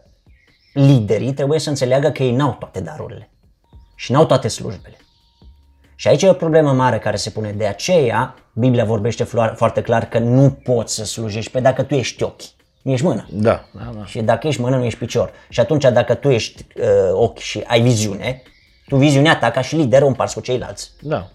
liderii trebuie să înțeleagă că ei n-au toate darurile și n-au toate slujbele. Și aici e o problemă mare care se pune. De aceea, Biblia vorbește flo- foarte clar că nu poți să slujești pe dacă tu ești ochi, nu ești mână. Da, da, da. Și dacă ești mână, nu ești picior. Și atunci, dacă tu ești uh, ochi și ai viziune, tu viziunea ta ca și lider o împarți cu ceilalți. da.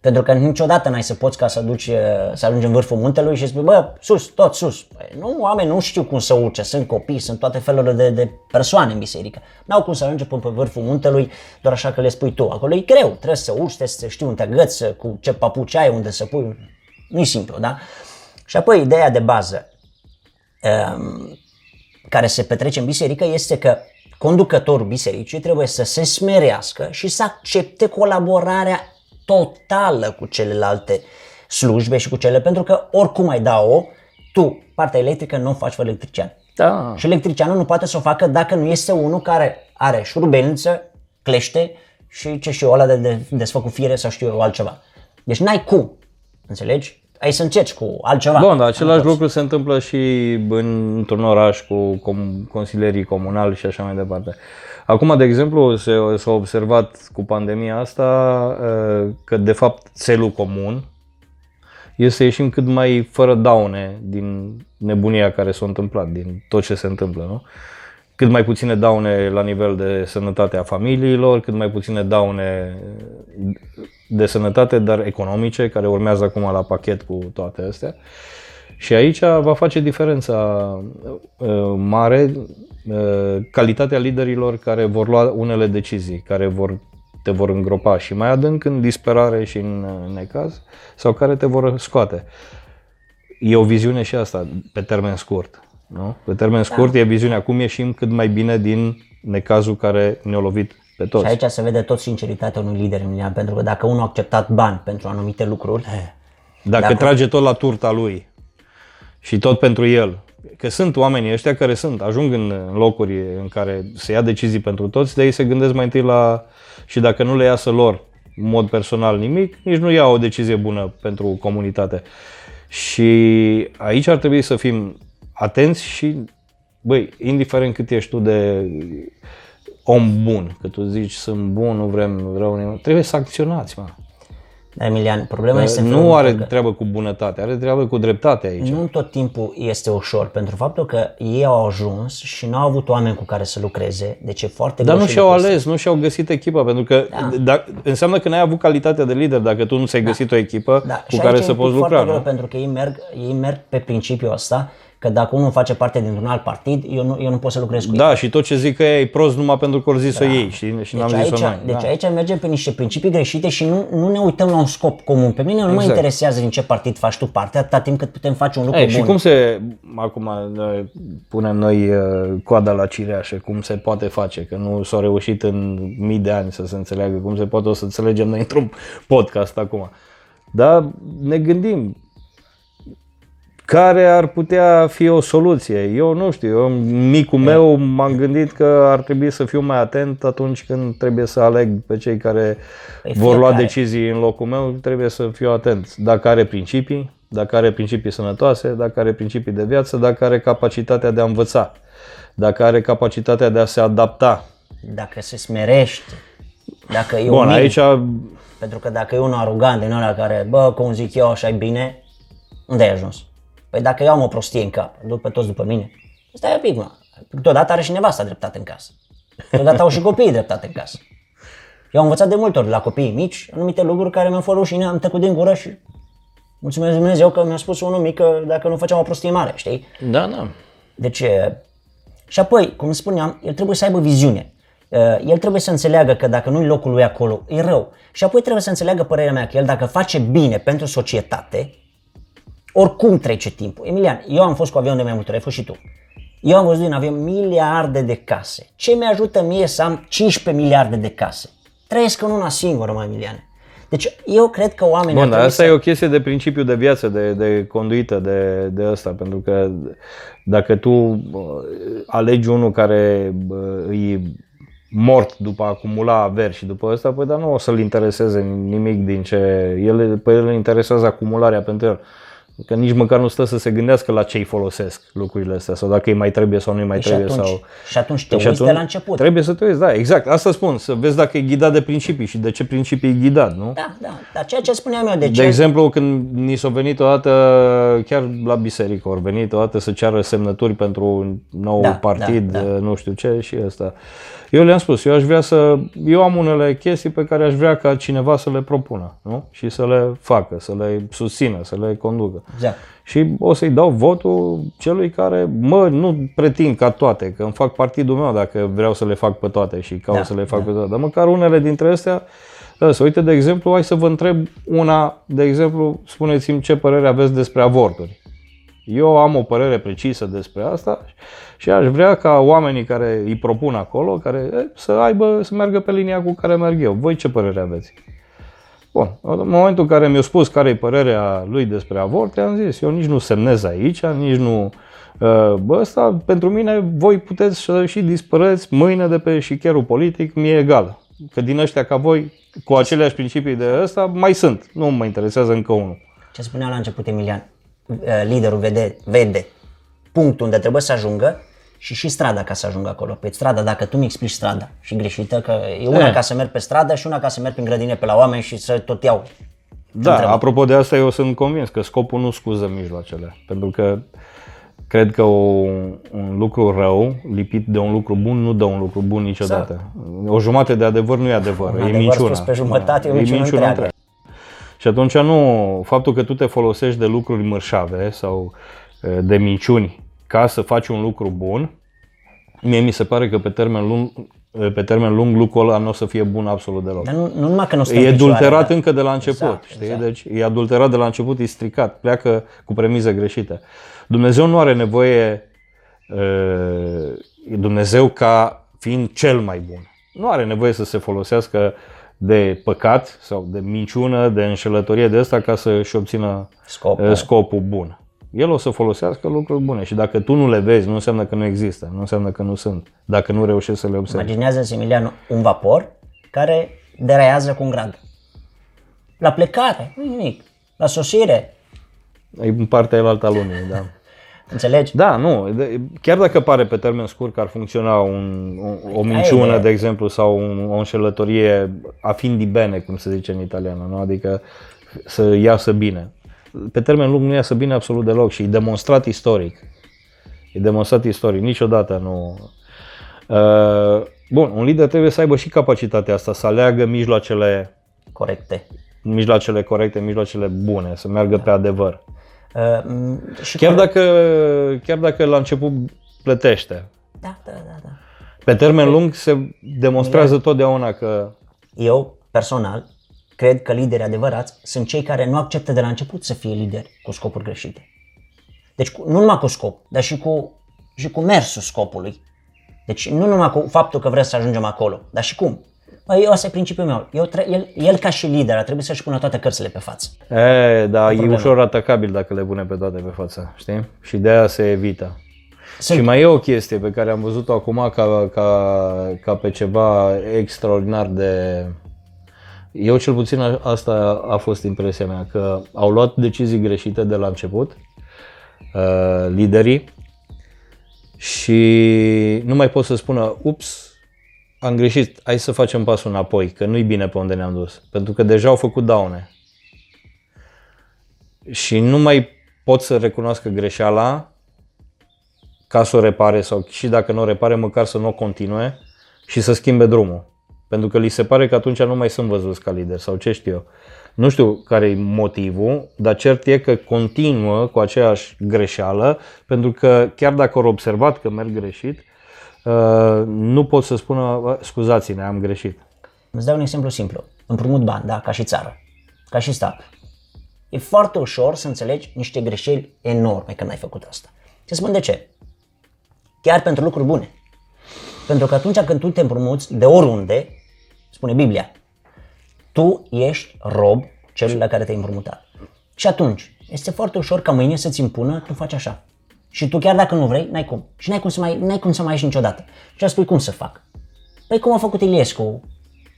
Pentru că niciodată n-ai să poți ca să, duci, uh, să ajungi în vârful muntelui și spui, bă, sus, tot sus. Păi, nu, oameni nu știu cum să urce, sunt copii, sunt toate felurile de, de persoane în biserică. N-au cum să ajunge până pe vârful muntelui doar așa că le spui tu. Acolo e greu, trebuie să urci, trebuie să știi unde te agăți, cu ce papuci ai, unde să pui. Nu e simplu, da? Și apoi ideea de bază um, care se petrece în biserică este că conducătorul bisericii trebuie să se smerească și să accepte colaborarea totală cu celelalte slujbe și cu cele, pentru că oricum ai da-o, tu, partea electrică, nu o faci fără electrician. Da. Și electricianul nu poate să o facă dacă nu este unul care are șurubelniță, clește și ce știu eu, ăla de, de desfăcut fire sau știu eu altceva. Deci n-ai cum, înțelegi? Ai să încerci cu altceva. Bun, dar același Nu poți. lucru se întâmplă și în, într-un oraș cu com, consilierii comunali și așa mai departe. Acum, de exemplu, se, s-a observat cu pandemia asta uh, că, de fapt, țelul comun este să ieșim cât mai fără daune din nebunia care s-a întâmplat, din tot ce se întâmplă, nu? Cât mai puține daune la nivel de sănătate a familiilor, cât mai puține daune de sănătate, dar economice, care urmează acum la pachet cu toate astea. Și aici va face diferența uh, mare uh, calitatea liderilor care vor lua unele decizii, care vor, te vor îngropa și mai adânc în disperare și în uh, necaz sau care te vor scoate. E o viziune și asta pe termen scurt. Nu? Pe termen scurt e viziunea cum ieșim cât mai bine din necazul care ne-a lovit pe toți. Și aici se vede tot sinceritatea unui lider, Emilian, pentru că dacă unul a acceptat bani pentru anumite lucruri, Dacă Dacă- trage tot la turta lui și tot pentru el, că sunt oamenii ăștia care sunt, ajung în în locuri în care se ia decizii pentru toți, de ei se gândesc mai întâi la... și dacă nu le iasă lor în mod personal nimic, nici nu ia o decizie bună pentru comunitate. Și aici ar trebui să fim atenți și, băi, indiferent cât ești tu de om bun, că tu zici sunt bun, nu vrem rău nimeni, trebuie să acționați, mă. Da, Emilian, problema este în Nu felul are că treabă cu bunătate, are treabă cu dreptate aici. nu tot timpul este ușor, pentru faptul că ei au ajuns și nu au avut oameni cu care să lucreze, deci e foarte Dar greu nu și și-au lucrul ăsta. ales, nu și-au găsit echipa, pentru că da. înseamnă că n-ai avut calitatea de lider dacă tu nu ți-ai găsit o echipă Da, cu și care aici să e un poți pic lucra. foarte greu, Nu? pentru că ei merg, ei merg pe principiul ăsta că dacă unul face parte dintr-un alt partid, eu nu, eu nu pot să lucrez cu el. Da, și tot ce zic că e prost numai pentru că au zis-o ei știi? și n-am Deci zis-o aici, noi. deci da. aici mergem pe niște principii greșite și nu, nu ne uităm la un scop comun. Pe mine nu mă Exact. interesează din ce partid faci tu parte, atâta timp cât putem face un lucru Ei, bun. și cum se, acum uh, punem noi uh, coada la cireașă, cum se poate face, că nu s-a reușit în mii de ani să se înțeleagă, cum se poate o să înțelegem noi într-un podcast acum. Dar ne gândim, care ar putea fi o soluție? Eu nu știu, eu în micul meu m-am gândit că ar trebui să fiu mai atent atunci când trebuie să aleg pe cei care Păi vor lua fiecare. decizii în locul meu, trebuie să fiu atent. Dacă are principii, dacă are principii sănătoase, dacă are principii de viață, dacă are capacitatea de a învăța, dacă are capacitatea de a se adapta. Dacă se smerește, dacă e Bun, umil, aici pentru că dacă e unul arogant din ăla care, bă, cum zic eu, așa e bine, unde ai ajuns? Păi dacă eu am o prostie în cap, după toți după mine, stai un pic, mă. Totodată are și nevasta dreptate în casă. Totodată au și copiii dreptate în casă. Eu am învățat de multe ori la copiii mici anumite lucruri care mi-au fost rușine, am tăcut din gură și mulțumesc lui Dumnezeu că mi-a spus unul mic că dacă nu făceam o prostie mare, știi? da, da. Deci, e, și apoi, cum spuneam, el trebuie să aibă viziune. E, El trebuie să înțeleagă că dacă nu-i locul lui acolo, e rău. Și apoi trebuie să înțeleagă părerea mea că el dacă face bine pentru societate, oricum trece timpul. Emilian, eu am fost cu avion de mai multe ori, ai fost și tu. Eu am văzut în avion miliarde de case. Ce mi-ajută mie să am 15 miliarde de case? Trăiesc în una singură, mai Emilian. Deci eu cred că oamenii ar Bun, dar trebui asta să... e o chestie de principiu de viață, de, de conduită, de, de ăsta, pentru că dacă tu bă, alegi unul care bă, e mort după a acumula averi și după ăsta, păi dar nu o să-l intereseze nimic din ce... El, pe el îl interesează acumularea pentru el. Că nici măcar nu stă să se gândească la ce îi folosesc lucrurile astea sau dacă îi mai trebuie sau nu îi mai și, trebuie. atunci, sau... și atunci te Și uiți de atunci la început. Trebuie să te uiți, da, exact. Asta spun, să vezi dacă e ghidat de principii și de ce principii e ghidat, nu? Da, da, dar ceea ce spuneam eu, de De ce? exemplu, când ni s-a venit odată, chiar la biserică, au venit odată să ceară semnături pentru un nou Da, partid, da, da. nu știu ce și ăsta. Eu le-am spus, eu aș vrea să, eu am unele chestii pe care aș vrea ca cineva să le propună, nu? Și să le facă, să le susțină, să le conducă. Exact. Și o să-i dau votul celui care, mă, nu pretind ca toate, că îmi fac partidul meu dacă vreau să le fac pe toate și caut Da, să le fac pe toate. Dar măcar unele dintre astea, da, să uite, de exemplu, hai să vă întreb una, de exemplu, spuneți-mi ce părere aveți despre avorturi. Eu am o părere precisă despre asta și aș vrea ca oamenii care îi propun acolo, care e, să aibă, să meargă pe linia cu care merg eu. Voi ce părere aveți? Bun, în momentul în care mi-a spus care e părerea lui despre avort, i-am zis, eu nici nu semnez aici, nici nu... uh, Bă, ăsta, pentru mine, voi puteți să și dispăreți mâine de pe șicherul politic, mi-e egal. Că din ăștia ca voi, cu aceleași principii de ăsta, mai sunt. Nu mă interesează încă unul. Ce spunea la început Emilian, eh, liderul vede, vede punctul unde trebuie să ajungă și și strada ca să ajungă acolo. Pe strada, dacă tu mi explici strada și greșită, că e una E. ca să merg pe stradă și una ca să merg prin grădine pe la oameni și să tot iau. Da, Întreb. apropo de asta, eu sunt convins că scopul nu scuză mijloacele. Pentru că cred că o, un lucru rău, lipit de un lucru bun, nu dă un lucru bun niciodată. O jumătate de adevăr nu e adevăr, Un e adevăr minciuna. spus pe jumătate, e o minciună întreagă. Și atunci nu, faptul că tu te folosești de lucruri mărșave sau e, de minciuni ca să faci un lucru bun, mie mi se pare că pe termen lung, e, pe termen lung lucrul ăla nu o să fie bun absolut deloc. Dar nu, nu numai că nu stă E în picioare, adulterat dar- încă de la început, Exact, știi? exact. Deci e adulterat de la început, e stricat, pleacă cu premize greșite. Dumnezeu nu are nevoie, e, Dumnezeu ca fiind cel mai bun. Nu are nevoie să se folosească de păcat sau de minciună, de înșelătorie de asta ca să-și obțină Scop, e, da. scopul bun. El o să folosească lucruri bune și dacă tu nu le vezi, nu înseamnă că nu există, nu înseamnă că nu sunt, dacă nu reușești să le observi. Imaginează-ți, Emilian, un vapor care deraiază cu un grad. La plecare, nu nimic. La sosire, E în partea elaltă a lumii, da. Înțelegi? Da, nu. de- Chiar dacă pare pe termen scurt că ar funcționa un, o, o minciună, ideea. de exemplu, sau un, o înșelătorie a fin di bene, cum se zice în italiană, nu? adică să iasă bine. Pe termen lung nu iasă bine absolut deloc și e demonstrat istoric. E demonstrat istoric, niciodată nu... Uh, bun, un lider trebuie să aibă și capacitatea asta, să aleagă mijloacele, Corecte. mijloacele corecte, mijloacele bune, să meargă pe adevăr. Uh, și Chiar cu- dacă, chiar dacă la început plătește. Da, da, da, da. Pe termen lung se demonstrează totdeauna că Eu, personal, cred că liderii adevărați sunt cei care nu acceptă de la început să fie lideri cu scopuri greșite. Deci cu, nu numai cu scop, dar și cu, și cu mersul scopului. Deci nu numai cu faptul că vrem să ajungem acolo, dar și cum. Băi, eu asta e principiul meu. Eu tre- el, el ca și lider ar trebui să-și pună toate cărțile pe față. e, da, e problemă. ușor atacabil dacă le pune pe toate pe față, știi? Și de aia se evită. Sunt, Și mai e o chestie pe care am văzut-o acum ca, ca, ca pe ceva extraordinar de... Eu cel puțin a- asta a fost impresia mea, că au luat decizii greșite de la început, uh, liderii, și nu mai pot să spună, ups, am greșit, hai să facem pasul înapoi, că nu-i bine pe unde ne-am dus, pentru că deja au făcut daune. Și nu mai pot să recunoască greșeala ca să o repare sau și dacă nu o repare, măcar să nu o continue și să schimbe drumul. Pentru că li se pare că atunci nu mai sunt văzuți ca lider sau ce știu eu. Nu știu care e motivul, dar cert e că continuă cu aceeași greșeală, pentru că chiar dacă au observat că merg greșit, uh, nu pot să spună, "Bă, scuzați-ne, am greșit. îți dau un exemplu simplu. Împrumut bani, da, ca și țară, ca și stat. E foarte ușor să înțelegi niște greșeli enorme când ai făcut asta. Și spun de ce. Chiar pentru lucruri bune. Pentru că atunci când tu te împrumuți de oriunde, spune Biblia, tu ești rob celui la care te-ai împrumutat. Și atunci, este foarte ușor ca mâine să-ți impună, tu faci așa. Și tu chiar dacă nu vrei, n-ai cum. Și n-ai cum să mai, n-ai cum să mai ieși niciodată. Și spui cum să fac. Păi cum a făcut Iliescu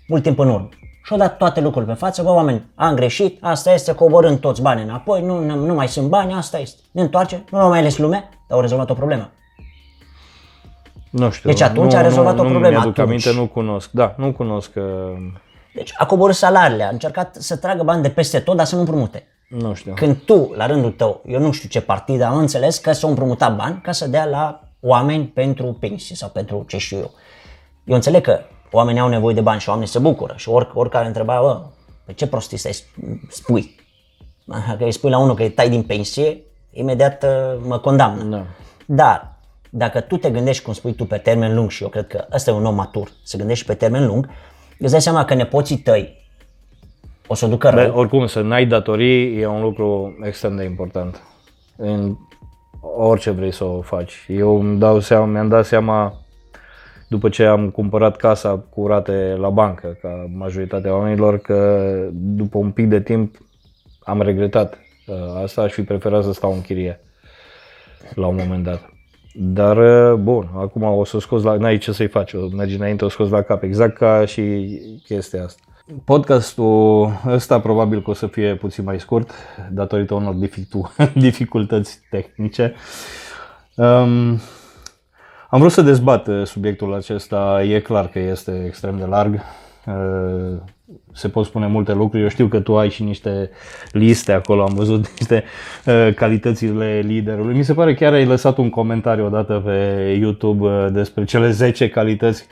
mult timp în urmă. Și-au dat toate lucrurile pe față, bă, oameni, am greșit, asta este, coborând toți banii înapoi, nu, nu, nu mai sunt bani, asta este. Ne întoarce, nu au mai ales lumea, dar au rezolvat o problemă. Nu știu. Deci atunci nu, a rezolvat nu, o problemă, Nu mi-aduc atunci. aminte, nu cunosc. Da, nu cunosc. Uh, Deci a coborât salariile, a încercat să tragă bani de peste tot, dar să nu împrumute. Nu știu. Când tu, la rândul tău, eu nu știu ce partid, am înțeles că s-au împrumutat bani ca să dea la oameni pentru pensii sau pentru ce știu eu. Eu înțeleg că oamenii au nevoie de bani și oamenii se bucură și oric, oricare întreba, bă, pe ce prostii stai spui? *laughs* Dacă îi spui la unul că îi tai din pensie, imediat uh, mă condamnă. Da. Dar dacă tu te gândești, cum spui tu, pe termen lung și eu cred că ăsta e un om matur, să gândești pe termen lung, îți dai seama că nepoții tăi o să o ducă rău. Bă, oricum, să n-ai datorii e un lucru extrem de important. În orice vrei să o faci. Eu îmi dau seama, mi-am dat seama după ce am cumpărat casa cu rate la bancă, ca majoritatea oamenilor, că după un pic de timp am regretat uh, asta, aș fi preferat să stau în chirie la un moment dat. Dar, uh, bun, acum o să o scoți la... N-ai ce să-i faci, o mergi înainte, o scoți la cap, exact ca și chestia asta. Podcastul ăsta probabil că o să fie puțin mai scurt, datorită unor dificu- *laughs* dificultăți tehnice. Um, am vrut să dezbat uh, subiectul acesta, e clar că este extrem de larg. Uh, Se pot spune multe lucruri. Eu știu că tu ai și niște liste acolo, am văzut *laughs* niște uh, calitățile liderului. Mi se pare chiar ai lăsat un comentariu odată pe YouTube uh, despre cele 10 calități.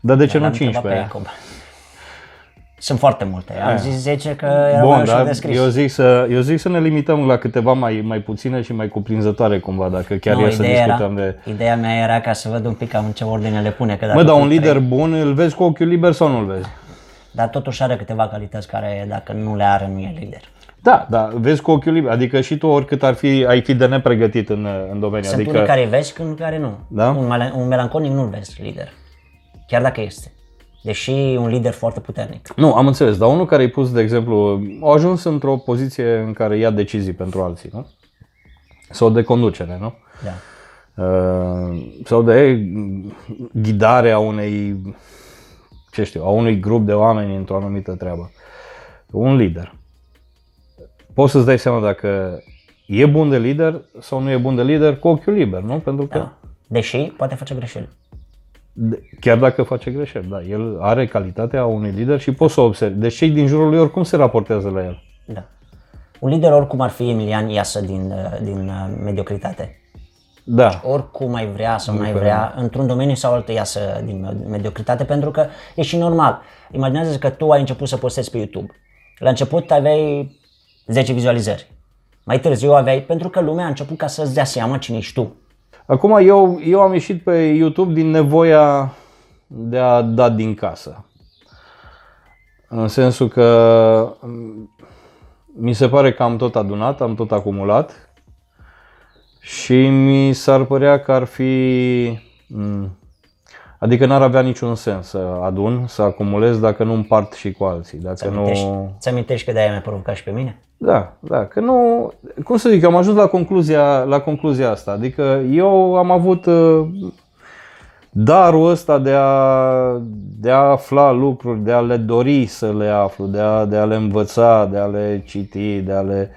Dar de ce L-am nu întrebat pe 15? Iacob. Sunt foarte multe. Am zis 10 că era mai Bun, ușor dar de scris. eu zic, să, eu zic să ne limităm la câteva mai, mai puține și mai cuprinzătoare cumva, dacă chiar Nu, e să ideea, discutăm era, de... ideea mea era ca să văd un pic cam în ce ordine le pune. Că dacă Mă, dar tu un trei- lider bun îl vezi cu ochiul liber sau nu-l vezi? Dar totuși are câteva calități care dacă nu le are nu e lider. Da, da, vezi cu ochiul liber. Adică și tu oricât ar fi, ai fi de nepregătit în, în domeniu. Sunt adică, unii care îi vezi și unii care nu. Da? Un, mele- un melancolic nu-l vezi lider. Chiar dacă este. Deși e un lider foarte puternic. Nu, am înțeles, dar unul care ai pus, de exemplu, a ajuns într-o poziție în care ia decizii pentru alții, nu? Sau de conducere, nu? Da. Uh, sau de ghidare a unei, ce știu, a unui grup de oameni într-o anumită treabă. Un lider. Poți să-ți dai seama dacă e bun de lider sau nu e bun de lider cu ochiul liber, nu? Pentru că da. Deși poate face greșeli. De- chiar dacă face greșeli, da, el are calitatea unui lider și poți să o observi. Deci cei din jurul lui oricum se raportează la el. Da. Un lider oricum ar fi Emilian iasă din, uh, din uh, mediocritate. Da, Oricum mai vrea sau mai vrea, într-un domeniu sau altul iasă din mediocritate, pentru că e și normal. Imaginează că tu ai început să postezi pe YouTube. La început aveai 10 vizualizări. Mai târziu aveai, pentru că lumea a început ca să-ți dea seama cine ești tu. Acum eu, eu am ieșit pe YouTube din nevoia de a da din casă. În sensul că mm, mi se pare că am tot adunat, am tot acumulat și mi s-ar părea că ar fi... mm, Adică n-ar avea niciun sens să adun, să acumulez dacă nu împart și cu alții. Dacă Ți amintești, nu... ți amintești că de-aia mi-a provocat și pe mine? Da, da, că nu, cum să zic, eu am ajuns la concluzia, la concluzia asta. Adică eu am avut uh, darul ăsta de a, de a afla lucruri, de a le dori să le aflu, de a, de a le învăța, de a le citi, de a le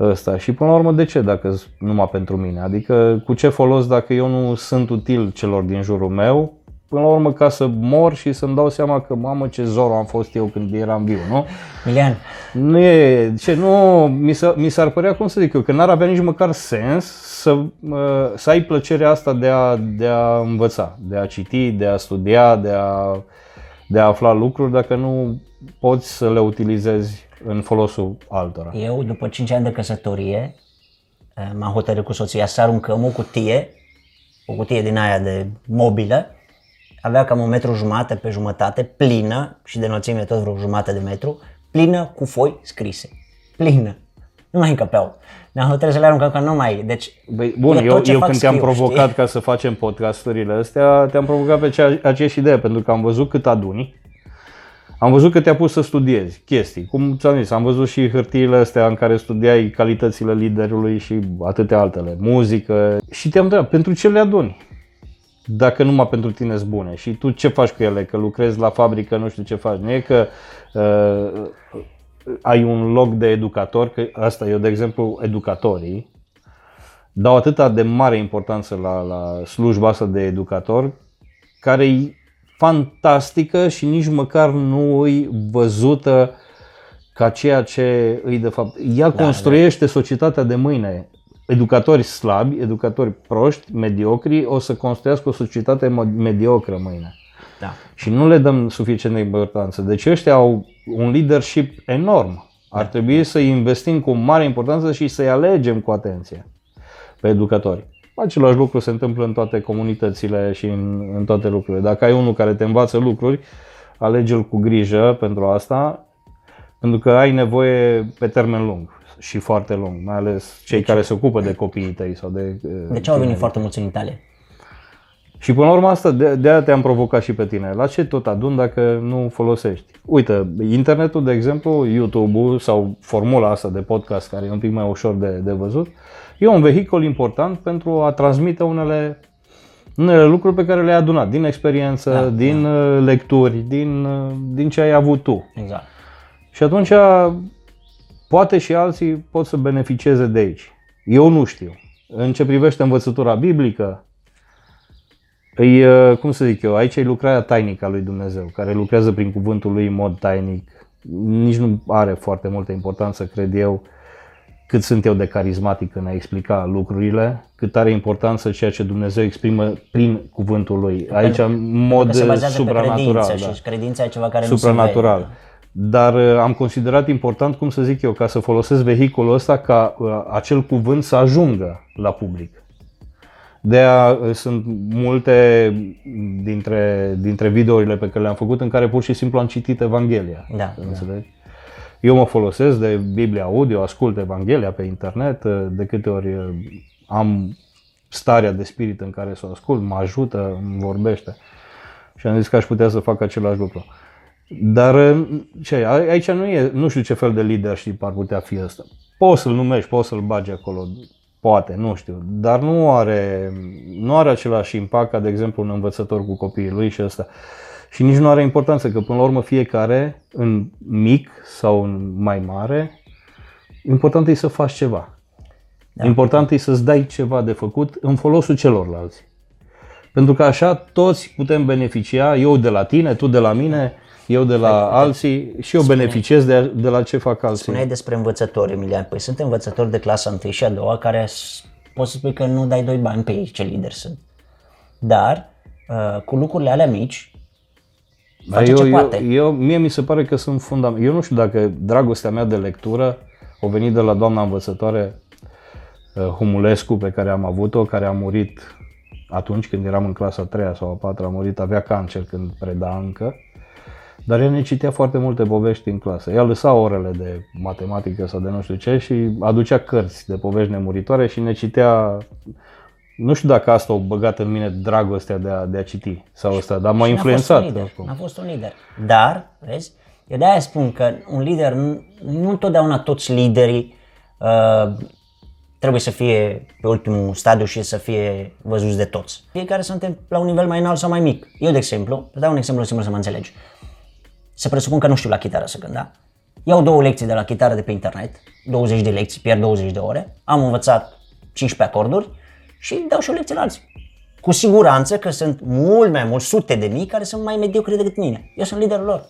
ăsta. Și până la urmă, de ce dacă sunt numai pentru mine? Adică cu ce folos dacă eu nu sunt util celor din jurul meu? Până la urmă ca să mor și să-mi dau seama că mamă ce zoro am fost eu când eram viu, nu? Milian, Nu e, ce, nu, mi, s- mi s-ar părea, cum să zic eu, că n-ar avea nici măcar sens să, uh, să ai plăcerea asta de a, de a învăța, de a citi, de a studia, de a, de a afla lucruri dacă nu poți să le utilizezi în folosul altora. eu după 5 ani de căsătorie eh, m-am hotărât cu soția să aruncăm o cutie, o cutie din aia de mobilă, avea cam un metru jumate pe jumătate, plină și de înălțime tot vreo jumătate de metru, plină cu foi scrise. Plină. Nu mai încăpeau. Ne-am hotărât să le aruncăm că nu mai... Deci, Băi, bun, e eu, tot ce eu fac când te-am scriu, provocat știi? ca să facem podcasturile astea, te-am provocat pe cea, aceeași idee, pentru că am văzut cât aduni, am văzut că te-a pus să studiezi chestii, cum ți-am zis, am văzut și hârtiile astea în care studiai calitățile liderului și atâtea altele, muzică și te-am întrebat, pentru ce le aduni? Dacă numai pentru tine sunt bune și tu ce faci cu ele? Că lucrezi la fabrică, nu știu ce faci. Nu e că uh, ai un loc de educator, că asta eu, de exemplu, educatorii, dau atâta de mare importanță la, la slujba asta de educator, care e fantastică și nici măcar nu îi văzută ca ceea ce îi de fapt. Ea da, construiește da. societatea de mâine. Educatori slabi, educatori proști, mediocri, o să construiască o societate mo- mediocră mâine. da. Și nu le dăm suficient de importanță. Deci ăștia au un leadership enorm. Ar trebui să investim cu mare importanță și să-i alegem cu atenție pe educatori. Același lucru se întâmplă în toate comunitățile și în, în toate lucrurile. Dacă ai unul care te învață lucruri, alege-l cu grijă pentru asta, pentru că ai nevoie pe termen lung și foarte lung, mai ales cei care se ocupă de copiii tăi sau de... De ce au venit foarte mulți în Italia? Și până la urmă asta, de, de aia te-am provocat și pe tine. La ce tot adun dacă nu folosești? Uite, internetul, de exemplu, YouTube-ul sau formula asta de podcast, care e un pic mai ușor de, de văzut, e un vehicul important pentru a transmite unele, unele lucruri pe care le-ai adunat din experiență, Da, din da. lecturi, din, uh, din ce ai avut tu. Exact. Și atunci poate și alții pot să beneficieze de aici. Eu nu știu. În ce privește învățătura biblică, îi, uh, cum să zic eu, aici e lucrarea tainică a lui Dumnezeu, care lucrează prin cuvântul lui în mod tainic. Nici nu are foarte multă importanță, cred eu, cât sunt eu de carismatic în a explica lucrurile, cât are importanță ceea ce Dumnezeu exprimă prin cuvântul lui. Aici, în mod Că se bazează pe supranatural. credință da și credința e ceva care nu se supranatural. vede. Dar uh, am considerat important, cum să zic eu, ca să folosesc vehiculul ăsta ca uh, acel cuvânt să ajungă la public. De aia uh, sunt multe dintre, dintre videourile pe care le-am făcut în care pur și simplu am citit Evanghelia. Da, Înțelegi? Eu mă folosesc de Biblia audio, ascult Evanghelia pe internet, uh, de câte ori uh, am starea de spirit în care să o ascult, mă ajută, îmi vorbește. Și am zis că aș putea să fac același lucru. Dar uh, ce, a- aici nu e, nu știu ce fel de leadership ar putea fi ăsta. Poți să-l numești, poți să-l bagi acolo, poate, nu știu, dar nu are, nu are același impact ca, de exemplu, un învățător cu copiii lui și ăsta. Și nici nu are importanță, că până la urmă fiecare, în mic sau în mai mare, important e să faci ceva. Da. Important e să-ți dai ceva de făcut în folosul celorlalți. Pentru că așa toți putem beneficia, eu de la tine, tu de la mine, eu de la alții și eu beneficiez de, de la ce fac alții. Spuneai despre învățători, Emilian. Păi sunt învățători de clasa 1 și a doua care s- poți să spui că nu dai doi bani pe ei, ce lideri sunt. Dar uh, cu lucrurile alea mici, Dar face eu, ce eu, poate. eu, mie mi se pare că sunt fundament. Eu nu știu dacă dragostea mea de lectură o venit de la doamna învățătoare uh, Humulescu pe care am avut-o, care a murit atunci când eram în clasa 3 sau a 4 a murit, avea cancer când preda încă. Dar el ne citea foarte multe povești în clasă. Ea lăsa orele de matematică sau de nu știu ce și aducea cărți de povești nemuritoare și ne citea nu știu dacă asta a băgat în mine dragostea de a, de a citi sau asta, dar m-a Și n-a influențat. Fost un lider, oricum. n-a fost un lider. Dar, vezi, eu de-aia spun că un lider, nu, nu întotdeauna toți liderii uh, trebuie să fie pe ultimul stadiu și să fie văzuți de toți. Fiecare suntem la un nivel mai înalt sau mai mic. Eu, de exemplu, îți dau un exemplu simplu să mă înțelegi. Să presupun că nu știu la chitară să cânt, da? Iau două lecții de la chitară de pe internet, 20 de lecții, pierd 20 de ore, am învățat 15 acorduri și dau și o lecție la alții. Cu siguranță că sunt mult mai mulți, sute de mii, care sunt mai mediocri decât mine. Eu sunt liderul lor.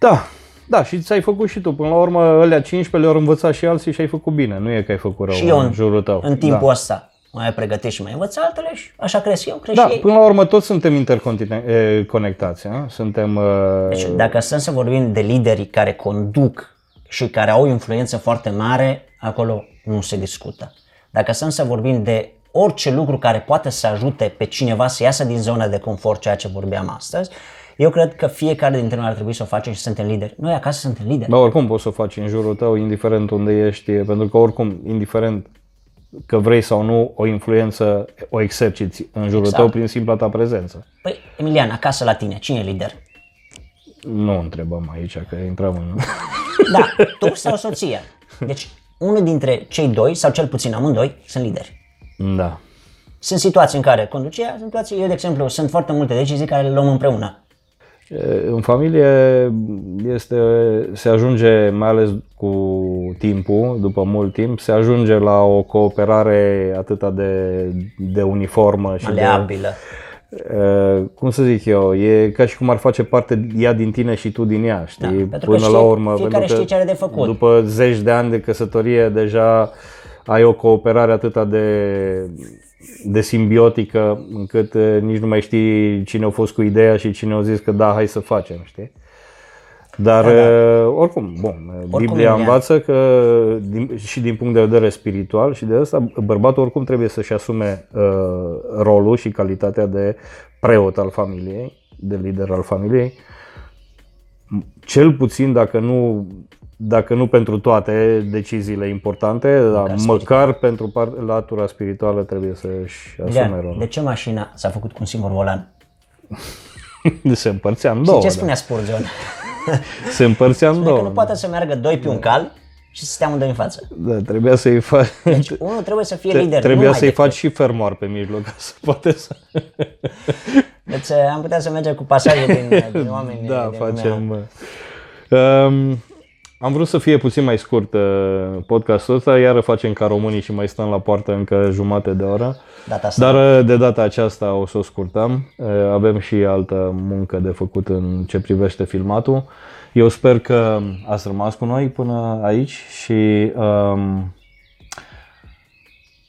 Da, da, și ți-ai făcut și tu. Până la urmă, alea 15 le-au învățat și alții și ai făcut bine. Nu e că ai făcut rău Și eu în jurul tău. în timpul da. ăsta mai pregătesc și mai învăț altele și așa cresc eu, cresc Da, și ei. până la urmă toți suntem interconectați. a? Suntem... uh, Deci dacă stăm să vorbim de liderii care conduc și care au o influență foarte mare, acolo nu se discută. Dacă stăm să vorbim de orice lucru care poate să ajute pe cineva să iasă din zona de confort, ceea ce vorbeam astăzi, eu cred că fiecare dintre noi ar trebui să o facem și suntem lideri. Noi acasă suntem lideri. Dar oricum poți să o faci în jurul tău, indiferent unde ești, pentru că oricum, indiferent că vrei sau nu, o influență o exerciți în jurul Exact. tău prin simpla ta prezență. Păi, Emilian, acasă la tine, cine e lider? Nu întrebăm aici, că intrăm în... Da, tu sau soția. Deci, unul dintre cei doi, sau cel puțin amândoi, sunt lideri. Da. Sunt situații în care conduce ea, sunt situații, eu de exemplu, sunt foarte multe decizii care le luăm împreună. E, În familie este, se ajunge, mai ales cu timpul, după mult timp, se ajunge la o cooperare atâta de, de uniformă și de, Maleabilă. Uh, cum să zic eu, e ca și cum ar face parte ea din tine și tu din ea, știi? Da, pentru că Până știe- la urmă, fiecare pentru că știe ce are de făcut. După zeci de ani de căsătorie, deja ai o cooperare atâta de, de simbiotică încât uh, nici nu mai știi cine a fost cu ideea și cine a zis că da, hai să facem, știi? Dar, da, da. oricum, bun, Biblia Emilian. învață că din, și din punct de vedere spiritual și de asta bărbatul oricum trebuie să-și asume uh, rolul și calitatea de preot al familiei, de lider al familiei, cel puțin dacă nu, dacă nu pentru toate deciziile importante, dar spiritual. măcar pentru par, latura spirituală trebuie să-și asume Emilian, rolul. de ce mașina s-a făcut cu un singur volan? *laughs* Se împărțea în Și două. ce da. spunea Spurgeon? *laughs* *laughs* Se împărțea în Că două. nu poate să meargă doi pe un cal și să stea amândoi în față. Da, trebuia să-i faci. Deci unul trebuie să fie lider. Trebuia numai să-i decât. faci și fermoar pe mijloc ca să poate să... Deci eh, am putea să mergem cu pasaje din, din oameni Da, din facem. lumea. Um, am vrut să fie puțin mai scurt uh, podcastul ăsta, iar facem ca românii și mai stăm la poartă încă jumate de oră. Data asta. Dar uh, de data aceasta o să o scurtăm. Uh, Avem și altă muncă de făcut în ce privește filmatul. Eu sper că ați rămas cu noi până aici și um,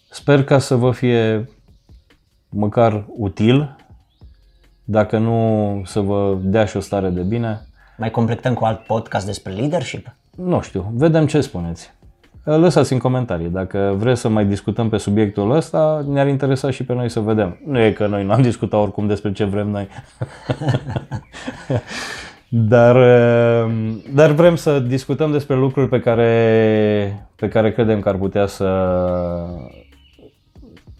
sper ca să vă fie măcar util, dacă nu să vă dea și o stare de bine. Mai completăm cu alt podcast despre leadership? Nu știu, vedem ce spuneți. Lăsați în comentarii. Dacă vreți să mai discutăm pe subiectul ăsta, ne-ar interesa și pe noi să vedem. Nu e că noi n-am discutat oricum despre ce vrem noi. *laughs* dar, dar vrem să discutăm despre lucruri pe care, pe care credem că ar putea să,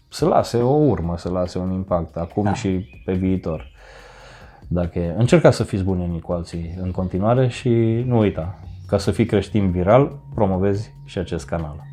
să lase o urmă, să lase un impact acum da. și pe viitor. Dacă e. încercați să fiți buni unii cu alții în continuare și nu uita, ca să fii creștin viral, promovezi și acest canal.